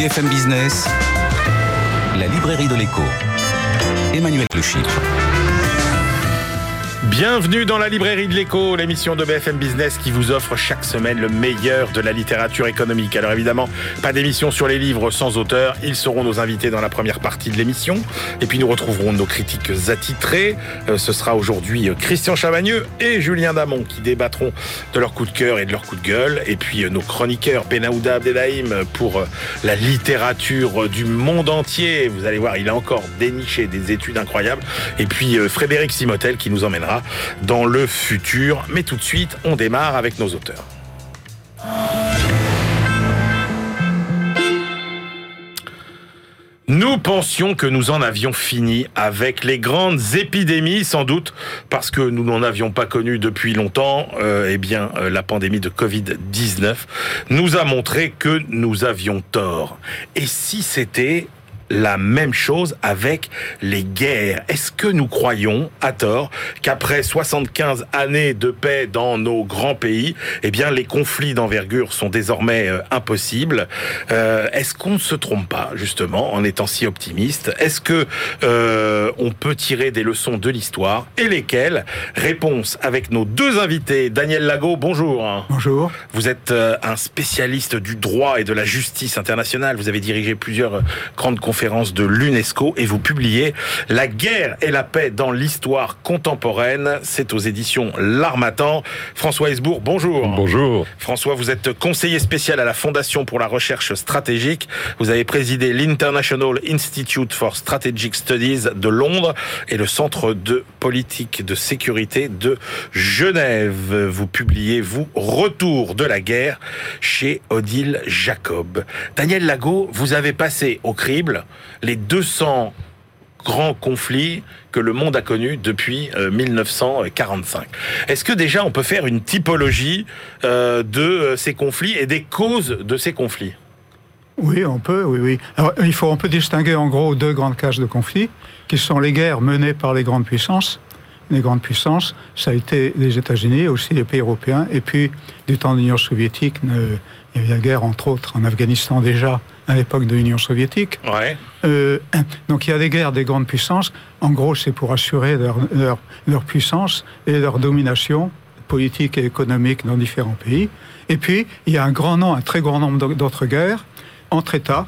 BFM Business, la librairie de l'écho. Emmanuel Le. Bienvenue dans la librairie de l'écho, l'émission de BFM Business qui vous offre chaque semaine le meilleur de la littérature économique. Alors évidemment, pas d'émission sur les livres sans auteur, ils seront nos invités dans la première partie de l'émission. Et puis nous retrouverons nos critiques attitrés. Euh, ce sera aujourd'hui euh, Christian Chavagneux et Julien Damon qui débattront de leur coup de cœur et de leur coup de gueule. Et puis euh, nos chroniqueurs Benaouda Abdelhaim pour la littérature du monde entier. Vous allez voir, il a encore déniché des études incroyables. Et puis Frédéric Simotel qui nous emmènera dans le futur. Mais tout de suite, on démarre avec nos auteurs. Nous pensions que nous en avions fini avec les grandes épidémies, sans doute parce que nous n'en avions pas connu depuis longtemps. Euh, eh bien, euh, la pandémie de Covid-19 nous a montré que nous avions tort. Et si c'était la même chose avec les guerres. Est-ce que nous croyons, à tort, qu'après 75 années de paix dans nos grands pays, eh bien, les conflits d'envergure sont désormais euh, impossibles? Euh, Est-ce qu'on ne se trompe pas, justement, en étant si optimiste? Est-ce que euh, on peut tirer des leçons de l'histoire? Et lesquelles? Réponse avec nos deux invités. Daniel Lago, bonjour. Bonjour. Vous êtes un spécialiste du droit et de la justice internationale. Vous avez dirigé plusieurs grandes conférences de l'UNESCO et vous publiez La guerre et la paix dans l'histoire contemporaine. C'est aux éditions L'Armatan. François Hesbourg, bonjour. Bonjour. François, vous êtes conseiller spécial à la Fondation pour la recherche stratégique. Vous avez présidé l'International Institute for Strategic Studies de Londres et le Centre de politique de sécurité de Genève. Vous publiez, vous, Retour de la guerre chez Odile Jacob. Daniel Lago, vous avez passé au crible les 200 grands conflits que le monde a connus depuis 1945. Euh, Est-ce que déjà on peut faire une typologie euh, de euh, ces conflits et des causes de ces conflits? Oui, on peut, oui, oui. Il faut, on peut distinguer en gros deux grandes cases de conflits, qui sont les guerres menées par les grandes puissances. Les grandes puissances, ça a été les États-Unis, aussi les pays européens, et puis du temps de l'Union soviétique, il y a eu la guerre entre autres en Afghanistan déjà, à l'époque de l'Union soviétique. Ouais. Euh, donc il y a des guerres des grandes puissances. En gros, c'est pour assurer leur, leur, leur, puissance et leur domination politique et économique dans différents pays. Et puis, il y a un grand nombre, un très grand nombre d'autres guerres entre États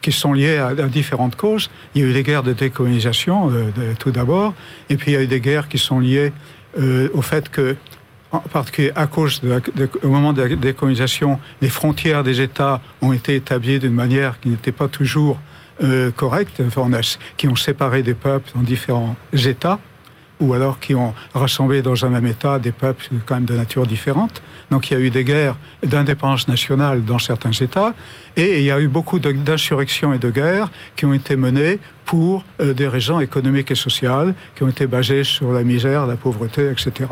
qui sont liées à, à, différentes causes. Il y a eu des guerres de décolonisation, euh, de, tout d'abord, et puis il y a eu des guerres qui sont liées euh, au fait que en particulier à cause de, au moment de la décolonisation, les frontières des États ont été établies d'une manière qui n'était pas toujours euh, correcte, qui ont séparé des peuples dans différents États, ou alors qui ont rassemblé dans un même État des peuples quand même de nature différente. Donc il y a eu des guerres d'indépendance nationale dans certains États, et il y a eu beaucoup d'insurrections et de guerres qui ont été menées pour euh, des raisons économiques et sociales, qui ont été basées sur la misère, la pauvreté, etc.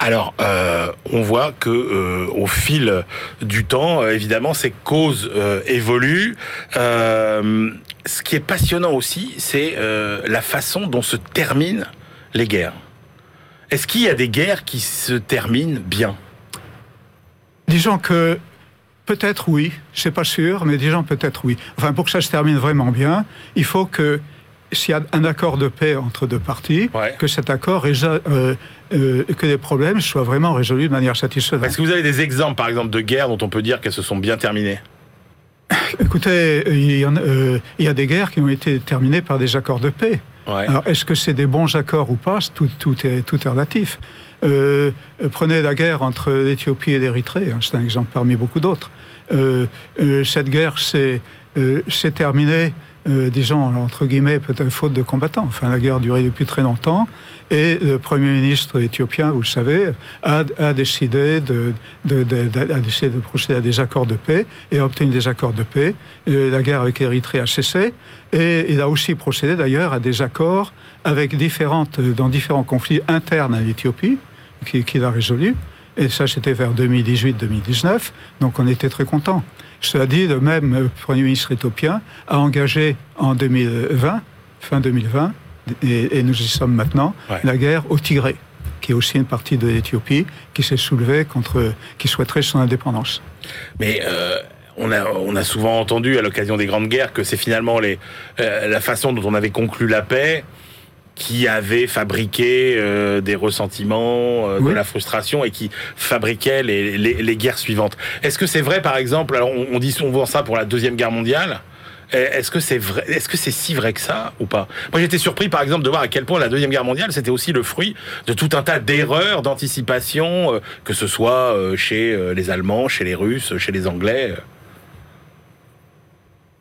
Alors, euh, on voit que euh, au fil du temps, euh, évidemment, ces causes euh, évoluent. Euh, ce qui est passionnant aussi, c'est euh, la façon dont se terminent les guerres. Est-ce qu'il y a des guerres qui se terminent bien? Disons que peut-être oui, c'est pas sûr, mais disons peut-être oui. Enfin, pour que ça se termine vraiment bien, il faut que s'il y a un accord de paix entre deux parties, ouais. que cet accord euh, euh, que les problèmes soient vraiment résolus de manière satisfaisante. Est-ce que vous avez des exemples, par exemple, de guerres dont on peut dire qu'elles se sont bien terminées? Écoutez, il y, en, euh, il y, a des guerres qui ont été terminées par des accords de paix. Ouais. Alors, est-ce que c'est des bons accords ou pas? Tout, tout, est, tout est relatif. Euh, prenez la guerre entre l'Éthiopie et l'Érythrée, hein, c'est un exemple parmi beaucoup d'autres. Euh, cette guerre s'est terminée euh, disons, entre guillemets, peut-être faute de combattants. Enfin, la guerre duré depuis très longtemps. Et le Premier ministre éthiopien, vous le savez, a, a décidé, de, de, de, a décidé de procéder à des accords de paix et a obtenu des accords de paix. Et la guerre avec l'Érythrée a cessé. Et il a aussi procédé d'ailleurs à des accords avec différentes, dans différents conflits internes à l'Éthiopie, qu'il qui a résolu. Et ça, c'était vers 2018-2019. Donc on était très contents. Cela dit, le même Premier ministre éthiopien a engagé en 2020, fin 2020, et, et nous y sommes maintenant, ouais. la guerre au Tigré, qui est aussi une partie de l'Éthiopie qui s'est soulevée contre, qui souhaiterait son indépendance. Mais euh, on a, on a souvent entendu à l'occasion des grandes guerres que c'est finalement les, euh, la façon dont on avait conclu la paix qui avait fabriqué euh, des ressentiments, euh, de la frustration et qui fabriquait les, les, les guerres suivantes. Est-ce que c'est vrai, par exemple, alors on, on dit souvent ça pour la deuxième guerre mondiale. Est-ce que c'est vrai Est-ce que c'est si vrai que ça ou pas? Moi, j'étais surpris, par exemple, de voir à quel point la deuxième guerre mondiale c'était aussi le fruit de tout un tas d'erreurs d'anticipation, euh, que ce soit euh, chez euh, les Allemands, chez les Russes, chez les Anglais.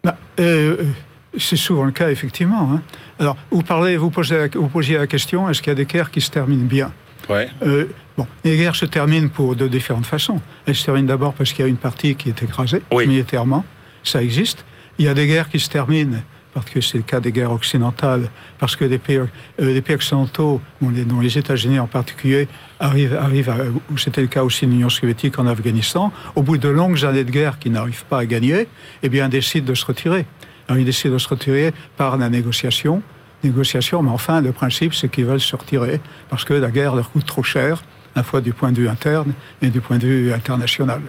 Bah, c'est souvent le cas, effectivement. hein. Alors, vous parlez, vous posez, la- vous posiez la question est-ce qu'il y a des guerres qui se terminent bien Ouais. Euh, Bon, les guerres se terminent pour de différentes façons. Elles se terminent d'abord parce qu'il y a une partie qui est écrasée Oui. militairement, ça existe. Il y a des guerres qui se terminent parce que c'est le cas des guerres occidentales, parce que les pays, euh, les pays occidentaux, dont les, États-Unis en particulier, arrivent, arrivent à, où c'était le cas aussi de l'Union soviétique en Afghanistan, au bout de longues années de guerre qu'ils n'arrivent pas à gagner, eh bien, décident de se retirer. Alors, ils décident de se retirer par la négociation, négociation, mais enfin, le principe, c'est qu'ils veulent se retirer parce que la guerre leur coûte trop cher, à la fois du point de vue interne et du point de vue international.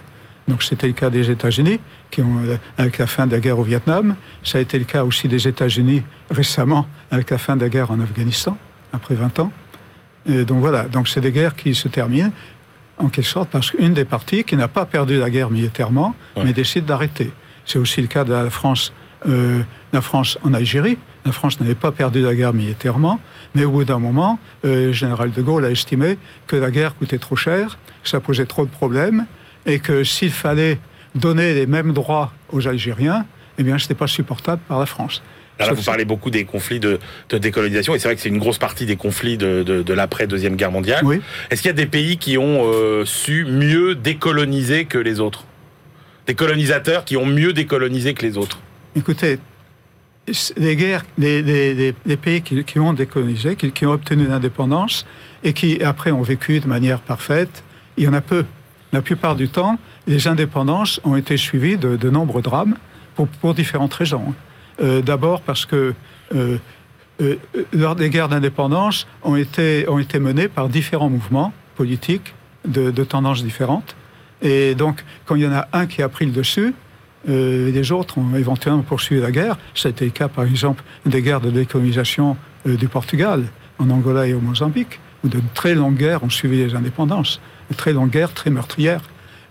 Donc c'était le cas des États-Unis, qui ont, euh, avec la fin de la guerre au Vietnam. Ça a été le cas aussi des États-Unis récemment, avec la fin de la guerre en Afghanistan, après 20 ans. Et donc voilà, donc c'est des guerres qui se terminent, en quelque sorte, parce qu'une des parties qui n'a pas perdu la guerre militairement, Ouais. mais décide d'arrêter. C'est aussi le cas de la France, euh, la France en Algérie. La France n'avait pas perdu la guerre militairement, mais au bout d'un moment, euh, le général de Gaulle a estimé que la guerre coûtait trop cher, que ça posait trop de problèmes, et que s'il fallait donner les mêmes droits aux Algériens, eh bien, ce n'était pas supportable par la France. Alors là, vous parlez beaucoup des conflits de, de décolonisation, et c'est vrai que c'est une grosse partie des conflits de, de, de l'après-deuxième guerre mondiale. Oui. Est-ce qu'il y a des pays qui ont euh, su mieux décoloniser que les autres? Des colonisateurs qui ont mieux décolonisé que les autres? Écoutez, les guerres, les, pays qui, ont décolonisé, qui, ont obtenu l'indépendance et qui après ont vécu de manière parfaite, il y en a peu. La plupart du temps, les indépendances ont été suivies de, nombreux drames pour, différentes raisons. Euh, D'abord parce que euh, euh, lors des guerres d'indépendance ont été, menées par différents mouvements politiques de tendances différentes. Et donc, quand il y en a un qui a pris le dessus, euh, les autres ont éventuellement poursuivi la guerre. Été le cas, par exemple, des guerres de décolonisation euh, du Portugal, en Angola et au Mozambique, où de très longues guerres ont suivi les indépendances. De très longues guerres, très meurtrières.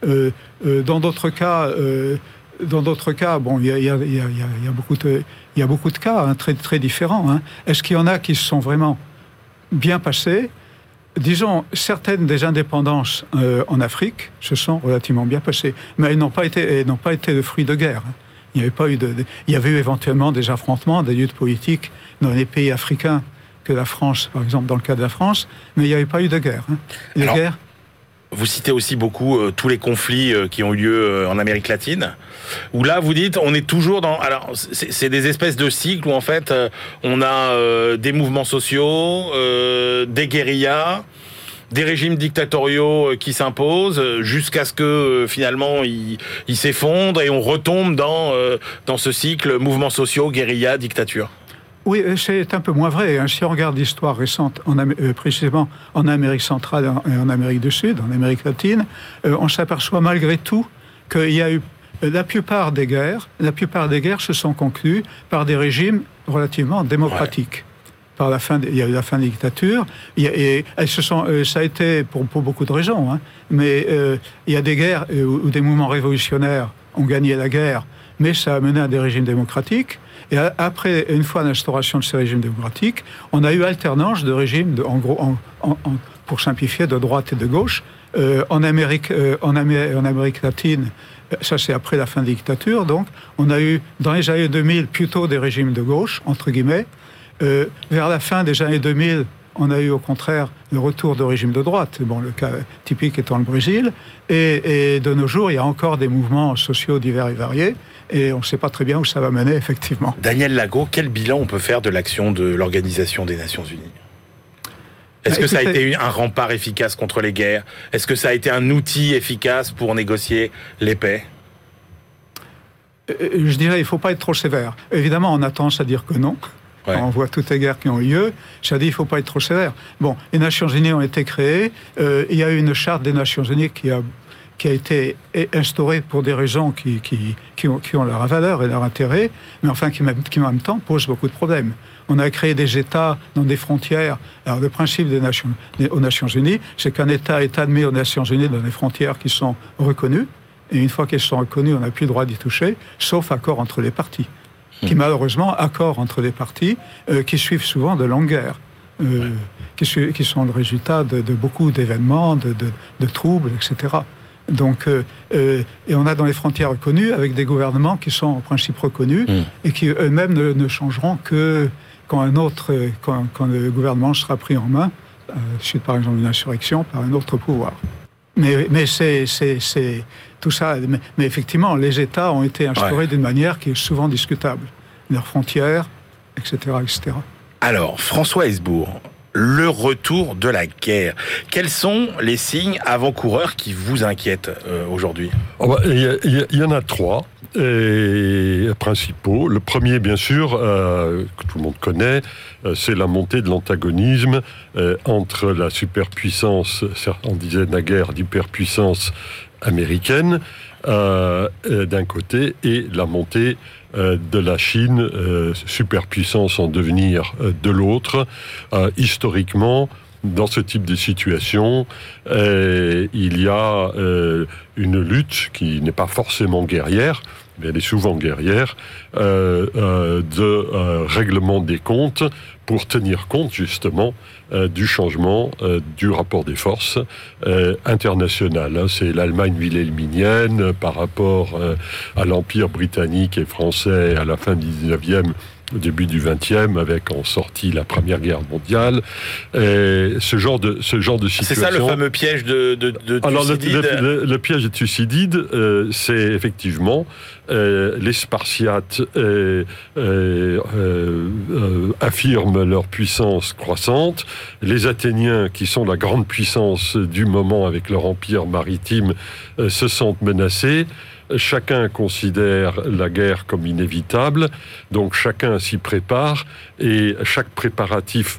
Euh, euh, dans d'autres cas, dans d'autres cas, bon, il y a, beaucoup de, cas hein, très, très différents. hein. Est-ce qu'il y en a qui se sont vraiment bien passés? Disons, certaines des indépendances euh, en Afrique se sont relativement bien passées, mais elles n'ont pas été, elles n'ont pas été le fruit de guerre. hein. Il n'y avait pas eu de, de- il y avait eu éventuellement des affrontements, des luttes politiques dans les pays africains que la France, par exemple dans le cas de la France, mais il n'y avait pas eu de guerre. hein. Les Alors, guerres, Vous citez aussi beaucoup euh, tous les conflits euh, qui ont eu lieu euh, en Amérique latine, où là vous dites on est toujours dans. Alors c'est des espèces de cycles où en fait euh, on a euh, des mouvements sociaux, euh, des guérillas, des régimes dictatoriaux qui s'imposent jusqu'à ce que finalement ils s'effondrent et on retombe dans dans ce cycle mouvements sociaux, guérillas, dictature. Oui, euh, c'est un peu moins vrai. hein. Si on regarde l'histoire récente, en euh, précisément en Amérique centrale et en- Amérique du Sud, en Amérique latine, euh, on s'aperçoit malgré tout qu'il y a eu la plupart des guerres, la plupart des guerres se sont conclues par des régimes relativement démocratiques. Par la fin, il y a eu la fin des dictatures, et elles se sont, ça a été pour, pour beaucoup de raisons, hein. mais euh, il y a des guerres où, où des mouvements révolutionnaires ont gagné la guerre, mais ça a mené à des régimes démocratiques. Et a- après, une fois l'instauration de ces régimes démocratiques, on a eu alternance de régimes, de, en gros, pour simplifier, de droite et de gauche. Euh, en, Amérique, euh, en, Amé- en Amérique latine, euh, ça c'est après la fin des dictatures, donc on a eu dans les années 2000 plutôt des régimes de gauche, entre guillemets. Euh, vers la fin des années 2000, on a eu au contraire le retour de régimes de droite, bon, le cas typique étant le Brésil. Et, et de nos jours, il y a encore des mouvements sociaux divers et variés, et on ne sait pas très bien où ça va mener, effectivement. Daniel Lago, quel bilan on peut faire de l'action de l'Organisation des Nations Unies? Est-ce Bah, que ça a été un rempart efficace contre les guerres? Est-ce que ça a été un outil efficace pour négocier les paix Euh, Je dirais, il ne faut pas être trop sévère. Évidemment, on a tendance à dire que non. On voit toutes les guerres qui ont eu lieu. Ça dit, il ne faut pas être trop sévère. Bon, les Nations Unies ont été créées. Euh, il y a eu une charte des Nations Unies qui a, été instauré pour des raisons qui, ont, leur valeur et leur intérêt, mais enfin qui, en même temps posent beaucoup de problèmes. On a créé des États dans des frontières. Alors le principe des Nations, aux Nations Unies, c'est qu'un État est admis aux Nations Unies dans des frontières qui sont reconnues, et une fois qu'elles sont reconnues, on n'a plus le droit d'y toucher, sauf accord entre les partis. Qui hmm. malheureusement, accord entre les partis, euh, qui suivent souvent de longues guerres. Euh, qui, qui, sont le résultat de, de beaucoup d'événements, de, de, de, troubles, etc. Donc, euh, et on a dans les frontières reconnues avec des gouvernements qui sont en principe reconnus mm. et qui eux-mêmes ne, ne, changeront que quand un autre, quand, quand, le gouvernement sera pris en main, suite par exemple d'une insurrection, par un autre pouvoir. Mais, mais c'est tout ça. Mais, mais, effectivement, les États ont été instaurés ouais. d'une manière qui est souvent discutable. Leurs frontières, etc., etc. Alors, François Hesbourg, le retour de la guerre. Quels sont les signes avant-coureurs qui vous inquiètent euh, aujourd'hui? Oh bah, Il oh bah, y, y, y, en a trois et principaux. Le premier, bien sûr, euh, que tout le monde connaît, euh, c'est la montée de l'antagonisme euh, entre la superpuissance, on disait naguère d'hyperpuissance américaine, euh, d'un côté, et la montée euh, de la Chine, euh, superpuissance en devenir euh, de l'autre. historiquement, dans ce type de situation, il y a une lutte qui n'est pas forcément guerrière, mais elle est souvent guerrière, de règlement des comptes pour tenir compte justement euh, du changement euh, du rapport des forces euh, international. C'est l'Allemagne wilhelminienne par rapport à l'Empire britannique et français à la fin du 19e au début du XXe, avec en sortie la Première Guerre mondiale. Et ce genre de ce genre de situation. C'est ça le fameux piège de, de, de Alors le, le, le, piège de Thucydide, euh, c'est effectivement euh, les Spartiates euh, euh, euh, affirment leur puissance croissante. Les Athéniens, qui sont la grande puissance du moment avec leur empire maritime, euh, se sentent menacés. Chacun considère la guerre comme inévitable, donc chacun s'y prépare et chaque préparatif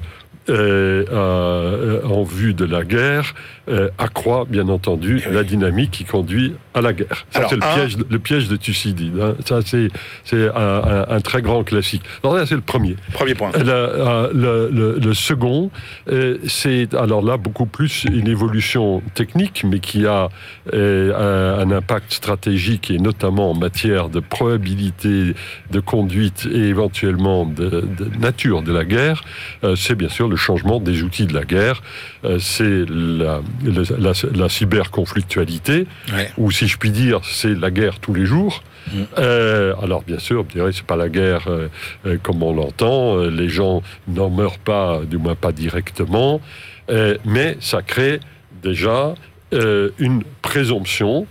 euh, euh, en vue de la guerre euh, accroît bien entendu oui. la dynamique qui conduit à la guerre. Ça c'est le, un... piège, le piège de Thucydide. Hein. Ça c'est un, un, un, très grand classique. Alors là c'est le premier. Premier point. Le, le, second, euh, c'est alors là beaucoup plus une évolution technique, mais qui a euh, un impact stratégique et notamment en matière de probabilité de conduite et éventuellement de, de nature de la guerre. Euh, c'est bien sûr le changement des outils de la guerre. Euh, c'est la, la, la, la cyberconflictualité, ouais. ou si je puis dire, c'est la guerre tous les jours. Mmh. Euh, alors bien sûr, je dirais c'est pas la guerre euh, euh comme on l'entend. Les gens n'en meurent pas, du moins pas directement, euh, mais ça crée déjà une présomption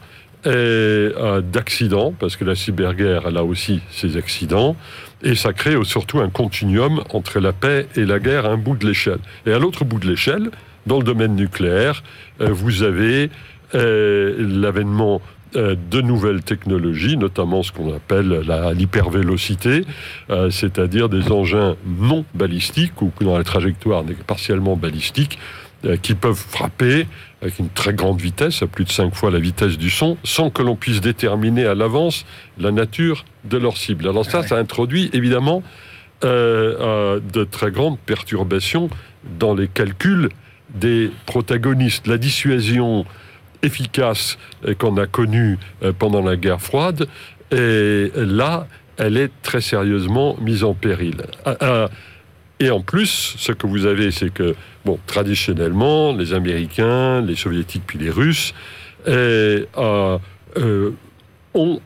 d'accidents, parce que la cyberguerre elle a aussi ses accidents. Et ça crée surtout un continuum entre la paix et la guerre à un bout de l'échelle. Et à l'autre bout de l'échelle, dans le domaine nucléaire, euh, vous avez euh, l'avènement euh, de nouvelles technologies, notamment ce qu'on appelle l'hypervélocité, euh, c'est-à-dire des engins non balistiques ou dans la trajectoire partiellement balistique euh, qui peuvent frapper avec une très grande vitesse, à plus de 5 fois la vitesse du son, sans que l'on puisse déterminer à l'avance la nature de leur cible. Alors ça, ça introduit évidemment euh, de très grandes perturbations dans les calculs des protagonistes. La dissuasion efficace euh, qu'on a connue euh, pendant la guerre froide, et là, elle est très sérieusement mise en péril. Euh, et en plus, ce que vous avez, c'est que, bon, traditionnellement, les Américains, les Soviétiques, puis les Russes, euh, ont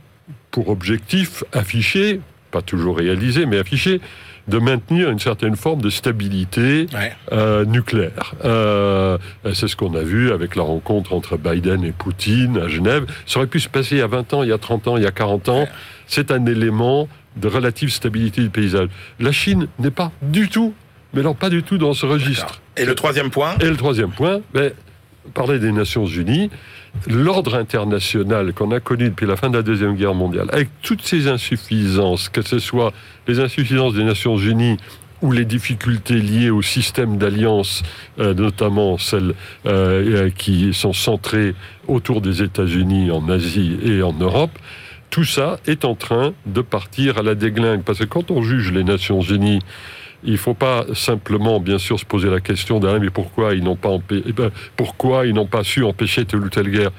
pour objectif affiché, pas toujours réalisé, mais affiché, de maintenir une certaine forme de stabilité ouais. euh, nucléaire. Euh, c'est ce qu'on a vu avec la rencontre entre Biden et Poutine à Genève. Ça aurait pu se passer il y a 20 ans, il y a 30 ans, il y a 40 ans. Ouais. C'est un élément de relative stabilité du paysage. La Chine n'est pas du tout, mais non pas du tout dans ce registre. Et le troisième point? Et le troisième point, ben, parler des Nations Unies, l'ordre international qu'on a connu depuis la fin de la Deuxième Guerre mondiale, avec toutes ces insuffisances, que ce soit les insuffisances des Nations Unies ou les difficultés liées au système d'alliance, euh, notamment celles euh, qui sont centrées autour des États-Unis, en Asie et en Europe, tout ça est en train de partir à la déglingue. Parce que quand on juge les Nations Unies, il ne faut pas simplement, bien sûr, se poser la question d'un mais pourquoi ils n'ont pas eh ben, pourquoi ils n'ont pas su empêcher telle ou telle guerre?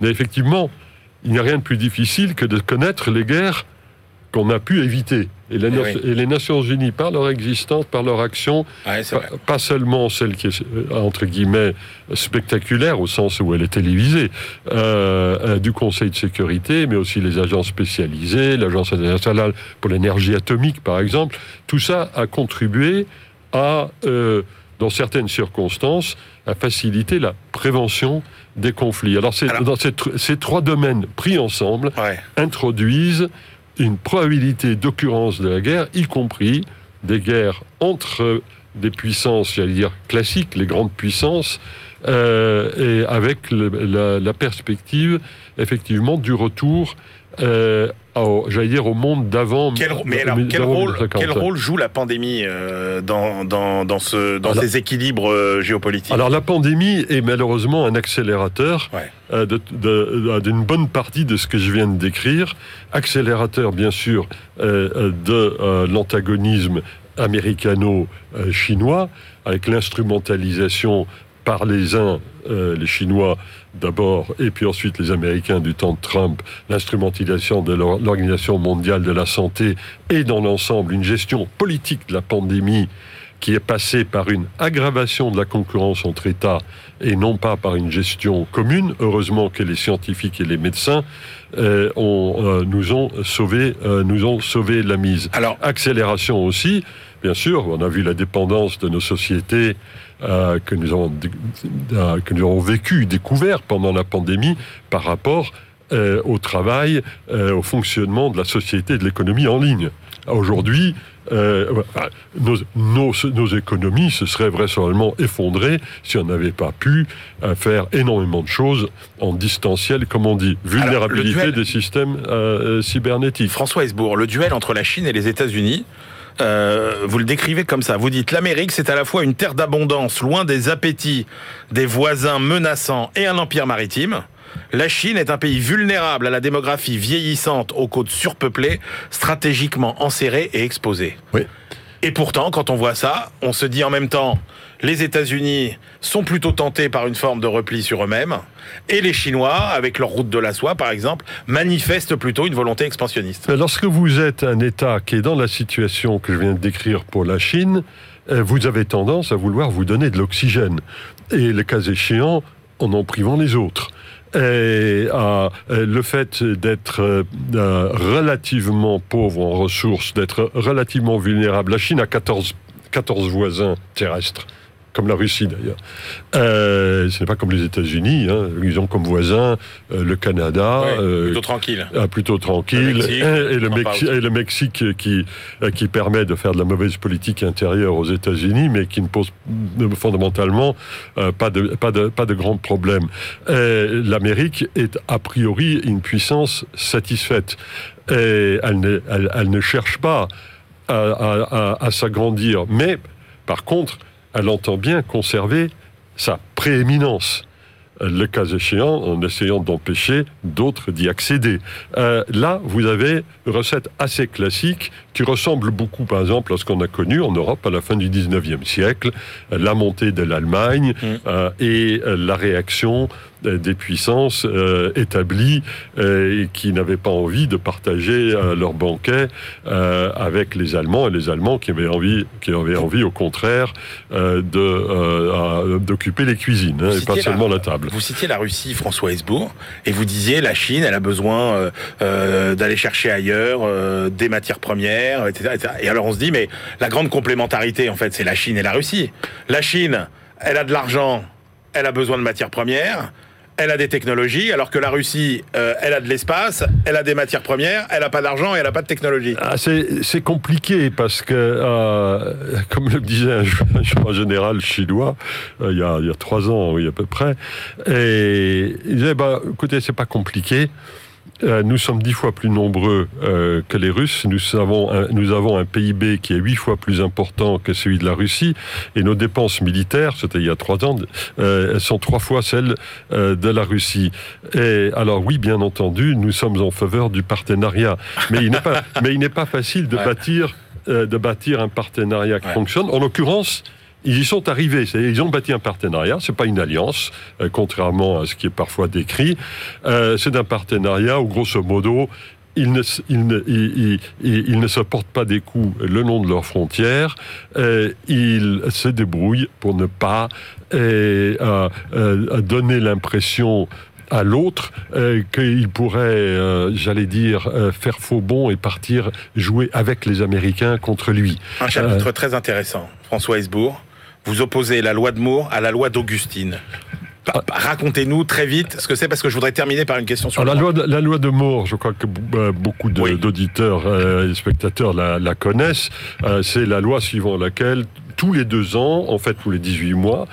Mais effectivement, il n'y a rien de plus difficile que de connaître les guerres qu'on a pu éviter. Et les, eh et les, Nations Unies, par leur existence, par leur action, pas, seulement celle qui est, euh, entre guillemets, spectaculaire, au sens où elle est télévisée, euh, euh, du Conseil de sécurité, mais aussi les agences spécialisées, l'Agence internationale pour l'énergie atomique, par exemple, tout ça a contribué à, dans certaines circonstances, à faciliter la prévention des conflits. Alors, dans ces, trois domaines pris ensemble introduisent une probabilité d'occurrence de la guerre, y compris des guerres entre des puissances, j'allais dire classiques, les grandes puissances, euh, et avec la, perspective effectivement du retour euh, j'allais dire, au monde d'avant. mais alors, quel, rôle, quel rôle, joue la pandémie euh, dans, dans, dans, ce, dans ces équilibres euh, géopolitiques? Alors la pandémie est malheureusement un accélérateur euh, d'une bonne partie de ce que je viens de décrire. Accélérateur, bien sûr, de l'antagonisme américano-chinois, avec l'instrumentalisation par les uns, euh, les Chinois d'abord, et puis ensuite les Américains du temps de Trump, l'instrumentalisation de l'Organisation mondiale de la santé et dans l'ensemble une gestion politique de la pandémie qui est passée par une aggravation de la concurrence entre États et non pas par une gestion commune. Heureusement que les scientifiques et les médecins euh, ont, euh, nous ont sauvé, nous ont sauvé la mise. Alors, accélération aussi, bien sûr. On a vu la dépendance de nos sociétés euh, que, nous avons, euh, que nous avons vécu, découvert pendant la pandémie par rapport euh, au travail, au fonctionnement de la société et de l'économie en ligne. Aujourd'hui, nos, nos, nos, économies se seraient vraisemblablement effondrées si on n'avait pas pu faire énormément de choses en distanciel, comme on dit. Vulnérabilité des systèmes cybernétiques. François Hesbourg, le duel entre la Chine et les États-Unis, euh, vous le décrivez comme ça. Vous dites l'Amérique, c'est à la fois une terre d'abondance, loin des appétits des voisins menaçants et un empire maritime. La Chine est un pays vulnérable à la démographie vieillissante, aux côtes surpeuplées, stratégiquement enserrées et exposées. Oui. Et pourtant, quand on voit ça, on se dit en même temps, les États-Unis sont plutôt tentés par une forme de repli sur eux-mêmes, et les Chinois, avec leur route de la soie par exemple, manifestent plutôt une volonté expansionniste. Lorsque vous êtes un État qui est dans la situation que je viens de décrire pour la Chine, euh, vous avez tendance à vouloir vous donner de l'oxygène, et le cas échéant, en en privant les autres. Euh, le fait d'être euh, relativement pauvre en ressources, d'être relativement vulnérable, la Chine a 14, 14 voisins terrestres comme la Russie d'ailleurs. Euh, ce n'est pas comme les États-Unis, hein. ils ont comme voisin euh, le Canada. Euh, plutôt tranquille. Ah, plutôt tranquille. et, le et, le Mexique qui, qui permet de faire de la mauvaise politique intérieure aux États-Unis, mais qui ne pose fondamentalement pas, de, pas, de, pas de grands problèmes. L'Amérique est a priori une puissance satisfaite. Et elle ne, elle, ne cherche pas à, à s'agrandir. Mais par contre, elle entend bien conserver sa prééminence le cas échéant, en essayant d'empêcher d'autres d'y accéder. Euh, là, vous avez une recette assez classique qui ressemble beaucoup, par exemple, à ce qu'on a connu en Europe à la fin du 19e siècle, la montée de l'Allemagne mm. euh, et la réaction des puissances euh, établies euh, et qui n'avaient pas envie de partager leur banquet avec les Allemands et les Allemands qui avaient envie, qui avaient envie au contraire de d'occuper les cuisines hein, et pas seulement la, table. Vous citiez la Russie, François Hesbourg, et vous disiez la Chine, elle a besoin d'aller chercher ailleurs des matières premières, etc., etc. Et alors on se dit mais la grande complémentarité en fait c'est la Chine et la Russie. La Chine, elle a de l'argent, elle a besoin de matières premières elle a des technologies, alors que la Russie, euh, elle a de l'espace, elle a des matières premières, elle n'a pas d'argent et elle n'a pas de technologie. Ah, c'est compliqué parce que, euh, comme le disait un, général chinois euh, il, y a, il, y a, trois ans, oui, à peu près, et il disait, bah, écoutez, c'est pas compliqué. Euh, nous sommes dix fois plus nombreux euh, que les Russes. Nous avons, un, nous avons un PIB qui est huit fois plus important que celui de la Russie. Et nos dépenses militaires, c'était il y a trois ans, euh, sont trois fois celles euh, de la Russie. Et alors oui, bien entendu, nous sommes en faveur du partenariat. Mais il n'est pas, mais il n'est pas facile de Ouais. bâtir, de bâtir un partenariat qui Ouais. fonctionne. En l'occurrence, ils y sont arrivés. Ils ont bâti un partenariat. C'est pas une alliance, euh, contrairement à ce qui est parfois décrit. Euh, c'est un partenariat où, grosso modo, ils ne, ils, ne, ils, ils- ils ne se portent pas des coups le long de leurs frontières. Euh, ils se débrouillent pour ne pas euh, euh, euh, donner l'impression à l'autre euh, qu'il pourrait, euh, j'allais dire, euh, faire faux bond et partir jouer avec les Américains contre lui. Un chapitre très intéressant. François Hesbourg, vous opposez la loi de Moore à la loi d'Augustine. Racontez-nous très vite ce que c'est, parce que je voudrais terminer par une question sur la, loi de, la loi de Moore, je crois que euh, beaucoup Oui. d'auditeurs euh, et spectateurs la, la connaissent. Euh, c'est la loi suivant laquelle, tous les deux ans, en fait tous les 18 mois,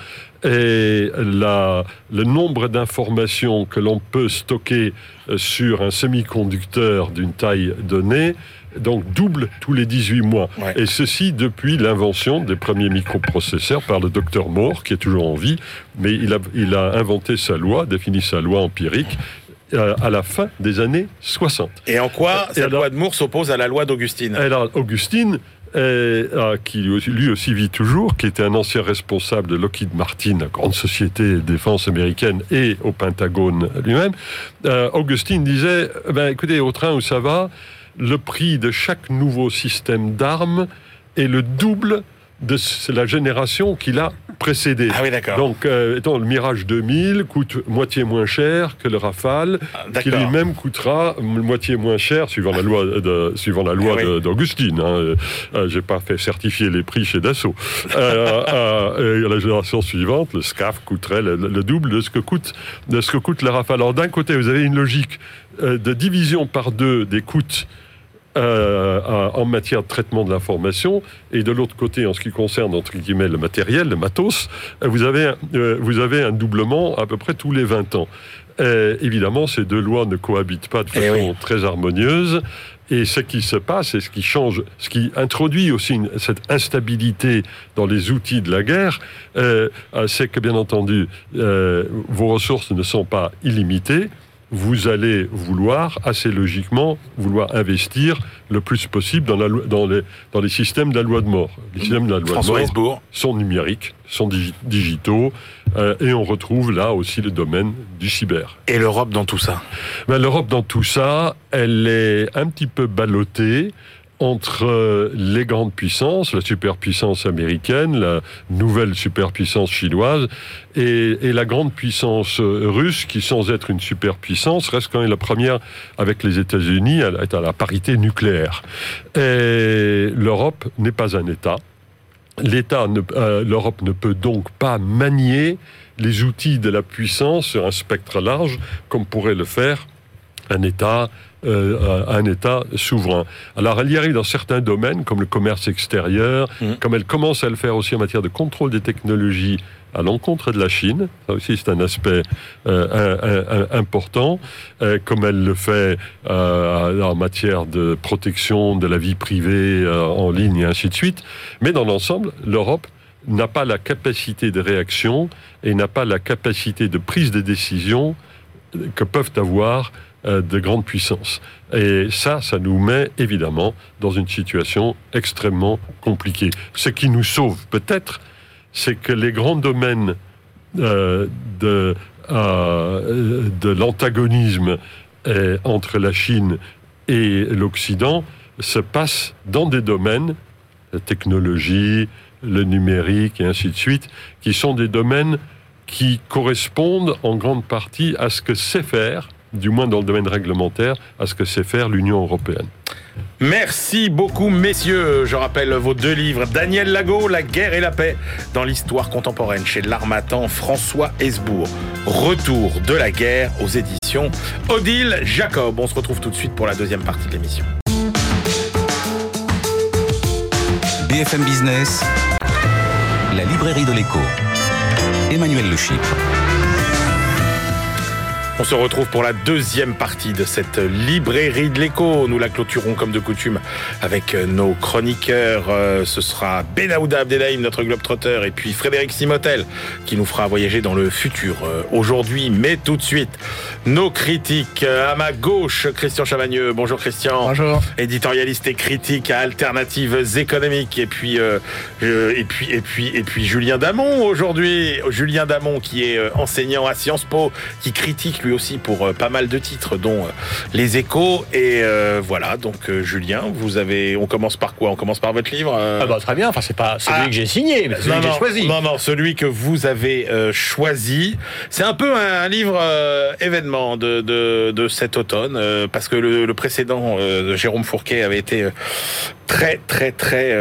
et la, le nombre d'informations que l'on peut stocker sur un semi-conducteur d'une taille donnée, donc double tous les 18 mois. Ouais. Et ceci depuis l'invention des premiers microprocesseurs par le docteur Moore, qui est toujours en vie, mais il a, il a inventé sa loi, défini sa loi empirique, euh, à la fin des années 60. Et en quoi Et cette alors- loi de Moore s'oppose à la loi d'Augustine? Alors, Augustine, euh, qui lui aussi- vit toujours, qui était un ancien responsable de Lockheed Martin, la grande société de défense américaine, et au Pentagone lui-même, euh, Augustine disait, ben, écoutez, au train où ça va, le prix de chaque nouveau système d'armes est le double de la génération qui l'a précédé. Ah oui, d'accord. Donc, euh, étant le Mirage 2000 coûte moitié moins cher que le Rafale, Ah, qui lui-même coûtera moitié moins cher, suivant la loi de, suivant la loi Eh oui. d'Augustine. Hein. Euh, euh, J'ai pas fait certifier les prix chez Dassault. Euh, euh, et la génération suivante, le SCAF coûterait le, le double de ce que coûte de ce que coûte le Rafale. Alors d'un côté, vous avez une logique euh, de division par deux des coûts euh, en matière de traitement de l'information, et de l'autre côté, en ce qui concerne entre guillemets le matériel, le matos, euh, vous avez, un- euh, vous avez un doublement à peu près tous les 20 ans. Euh, évidemment, ces deux lois ne cohabitent pas de Eh façon oui. très harmonieuse. Et ce qui se passe et ce qui change, ce qui introduit aussi une- cette instabilité dans les outils de la guerre, euh, c'est que bien entendu, euh, vos ressources ne sont pas illimitées. Vous allez vouloir, assez logiquement, vouloir investir le plus possible dans, la loi- dans, les, dans les systèmes de la loi de mort. Les systèmes de la loi François de mort Hesbourg. sont numériques, sont digi- digitaux, euh, et on retrouve là aussi le domaine du cyber. Et l'Europe dans tout ça? Ben, L'Europe, dans tout ça, elle est un petit peu ballottée entre euh, les grandes puissances, la superpuissance américaine, la nouvelle superpuissance chinoise, et, la grande puissance euh, russe, qui sans être une superpuissance, reste quand même la première avec les États-Unis, elle est à la parité nucléaire. Et l'Europe n'est pas un État. L'État, euh, l'Europe ne peut donc pas manier les outils de la puissance sur un spectre large, comme pourrait le faire un État, euh, un État souverain. Alors elle y arrive dans certains domaines, comme le commerce extérieur, Mhm. comme elle commence à le faire aussi en matière de contrôle des technologies à l'encontre de la Chine. Ça aussi, c'est un aspect euh, un- un- un- important, euh, comme elle le fait en matière de protection de la vie privée en ligne et ainsi de suite. Mais dans l'ensemble, l'Europe n'a pas la capacité de réaction et n'a pas la capacité de prise de décision que peuvent avoir de grandes puissances. Et ça, ça nous met évidemment dans une situation extrêmement compliquée. Ce qui nous sauve peut-être, c'est que les grands domaines euh, de, euh, de l'antagonisme euh, entre la Chine et l'Occident se passent dans des domaines, la technologie, le numérique et ainsi de suite, qui sont des domaines qui correspondent en grande partie à ce que sait faire, du moins dans le domaine réglementaire, à ce que sait faire l'Union européenne. Merci beaucoup, messieurs. Je rappelle vos deux livres. Daniel Lago, La guerre et la paix dans l'histoire contemporaine chez l'Armatan, François Hesbourg. Retour de la guerre aux éditions Odile Jacob. On se retrouve tout de suite pour la deuxième partie de l'émission. BFM Business, la librairie de l'écho. Emmanuel Le Chypre. On se retrouve pour la deuxième partie de cette librairie de l'écho. Nous la clôturons comme de coutume avec nos chroniqueurs. Euh, ce sera Benaouda Abdelhaim, notre globe-trotteur, et puis Frédéric Simotel, qui nous fera voyager dans le futur euh, aujourd'hui. Mais tout de suite, nos critiques. À ma gauche, Christian Chavagneux. Bonjour Christian. Bonjour. Éditorialiste et critique à Alternatives économiques. Et puis, euh, et puis, et puis, et puis Julien Damon aujourd'hui. Julien Damon qui est enseignant à Sciences Po, qui critique lui aussi pour euh, pas mal de titres, dont euh, Les Échos. Et euh, voilà, donc Julien, vous avez. On commence par quoi? On commence par votre livre ah bah, Très bien, enfin, c'est pas celui ah. que j'ai signé, mais celui que j'ai choisi. Non, non, celui que vous avez choisi. C'est un peu un, livre événement de, de, de, cet automne, parce que le, le précédent de Jérôme Fourquet avait été très, très, très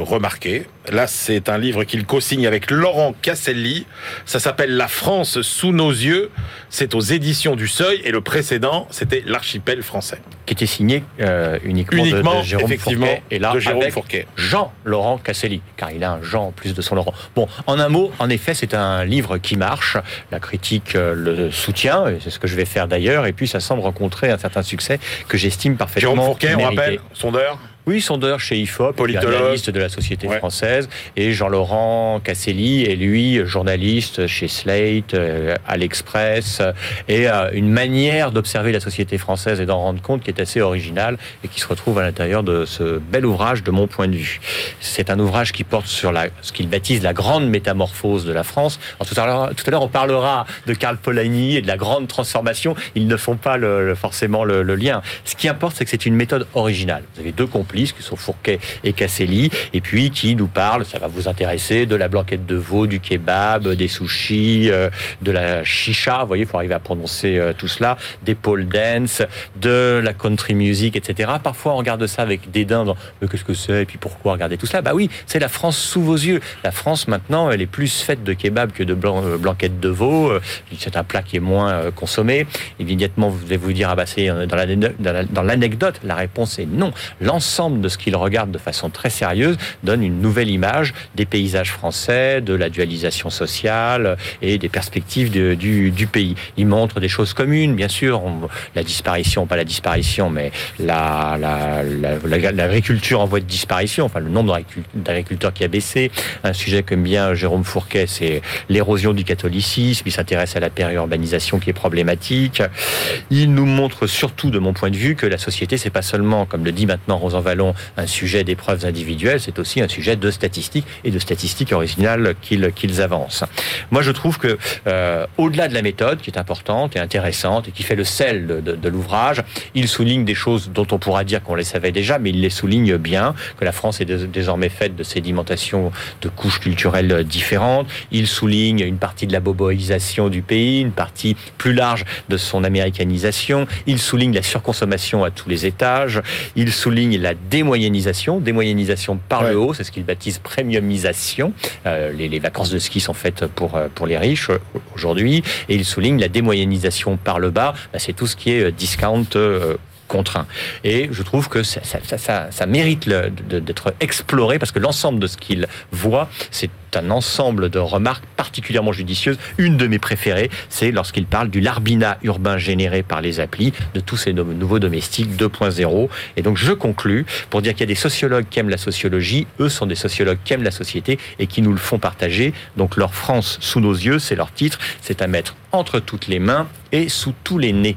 remarqué. Là, c'est un livre qu'il co-signe avec Laurent Casselli. Ça s'appelle La France sous nos yeux. C'est aux éditions du Seuil. Et le précédent, c'était L'archipel français. Qui était signé euh, uniquement, de, Jérôme effectivement, Fourquet. Et là, de Jérôme avec Fourquet. Jean-Laurent Casselli. Car il a un Jean en plus de son Laurent. Bon, en un mot, en effet, c'est un livre qui marche. La critique euh, le soutient. C'est ce que je vais faire d'ailleurs. Et puis, ça semble rencontrer un certain succès que j'estime parfaitement Jérôme Fourquet, on rappelle, sondeur oui, sondeur chez IFOP, analyste de la Société française, et Jean-Laurent Casselli est lui journaliste chez Slate, euh, à l'Express, et euh, une manière d'observer la société française et d'en rendre compte qui est assez originale et qui se retrouve à l'intérieur de ce bel ouvrage de mon point de vue. C'est un ouvrage qui porte sur la, ce qu'il baptise la grande métamorphose de la France. tout à l'heure, tout à l'heure, on parlera de Karl Polanyi et de la grande transformation. Ils ne font pas le, forcément le, le lien. Ce qui importe, c'est que c'est une méthode originale. Vous avez deux qui sont Fourquet et Casselli, et puis qui nous parlent, ça va vous intéresser, de la blanquette de veau, du kebab, des sushis, euh, de la chicha, vous voyez, il faut arriver à prononcer euh, tout cela, des pole dance, de la country music, etc. Parfois, on regarde ça avec dédain, mais qu'est-ce que c'est, et puis pourquoi regarder tout cela? Bah oui, c'est la France sous vos yeux. La France, maintenant, elle est plus faite de kebab que de euh, blanquette de veau. C'est un plat qui est moins consommé. Immédiatement, vous allez vous dire, ah bah c'est dans l'anecdote. La réponse est non. L'ensemble de ce qu'il regarde de façon très sérieuse donne une nouvelle image des paysages français, de la dualisation sociale et des perspectives du, pays. Il montre des choses communes, bien sûr, la disparition, pas la disparition, mais l'agriculture la, en voie de disparition, enfin le nombre d'agriculteurs qui a baissé. Un sujet comme bien Jérôme Fourquet, c'est l'érosion du catholicisme, il s'intéresse à la périurbanisation qui est problématique. Il nous montre surtout, de mon point de vue, que la société, c'est pas seulement, comme le dit maintenant Un sujet d'épreuves individuelles, c'est aussi un sujet de statistiques et de statistiques originales qu'ils avancent. Moi, je trouve que euh, au-delà de la méthode, qui est importante et intéressante et qui fait le sel de, l'ouvrage, il souligne des choses dont on pourra dire qu'on les savait déjà, mais il les souligne bien, que la France est désormais faite de sédimentation de couches culturelles différentes. Il souligne une partie de la boboisation du pays, une partie plus large de son américanisation. Il souligne la surconsommation à tous les étages. Il souligne la démoyennisation, démoyennisation par le haut, c'est ce qu'il baptise premiumisation. Euh, les, vacances de ski sont faites pour, euh, pour les riches euh, aujourd'hui, et il souligne la démoyennisation par le bas, bah, c'est tout ce qui est discount Et je trouve que ça, ça, mérite d'être exploré parce que l'ensemble de ce qu'il voit, c'est un ensemble de remarques particulièrement judicieuses. Une de mes préférées, c'est lorsqu'il parle du larbinat urbain généré par les applis, de tous ces nouveaux domestiques 2.0. Et donc je conclus pour dire qu'il y a des sociologues qui aiment la sociologie, eux sont des sociologues qui aiment la société et qui nous le font partager. Donc leur France sous nos yeux, c'est leur titre, c'est à mettre entre toutes les mains et sous tous les nez.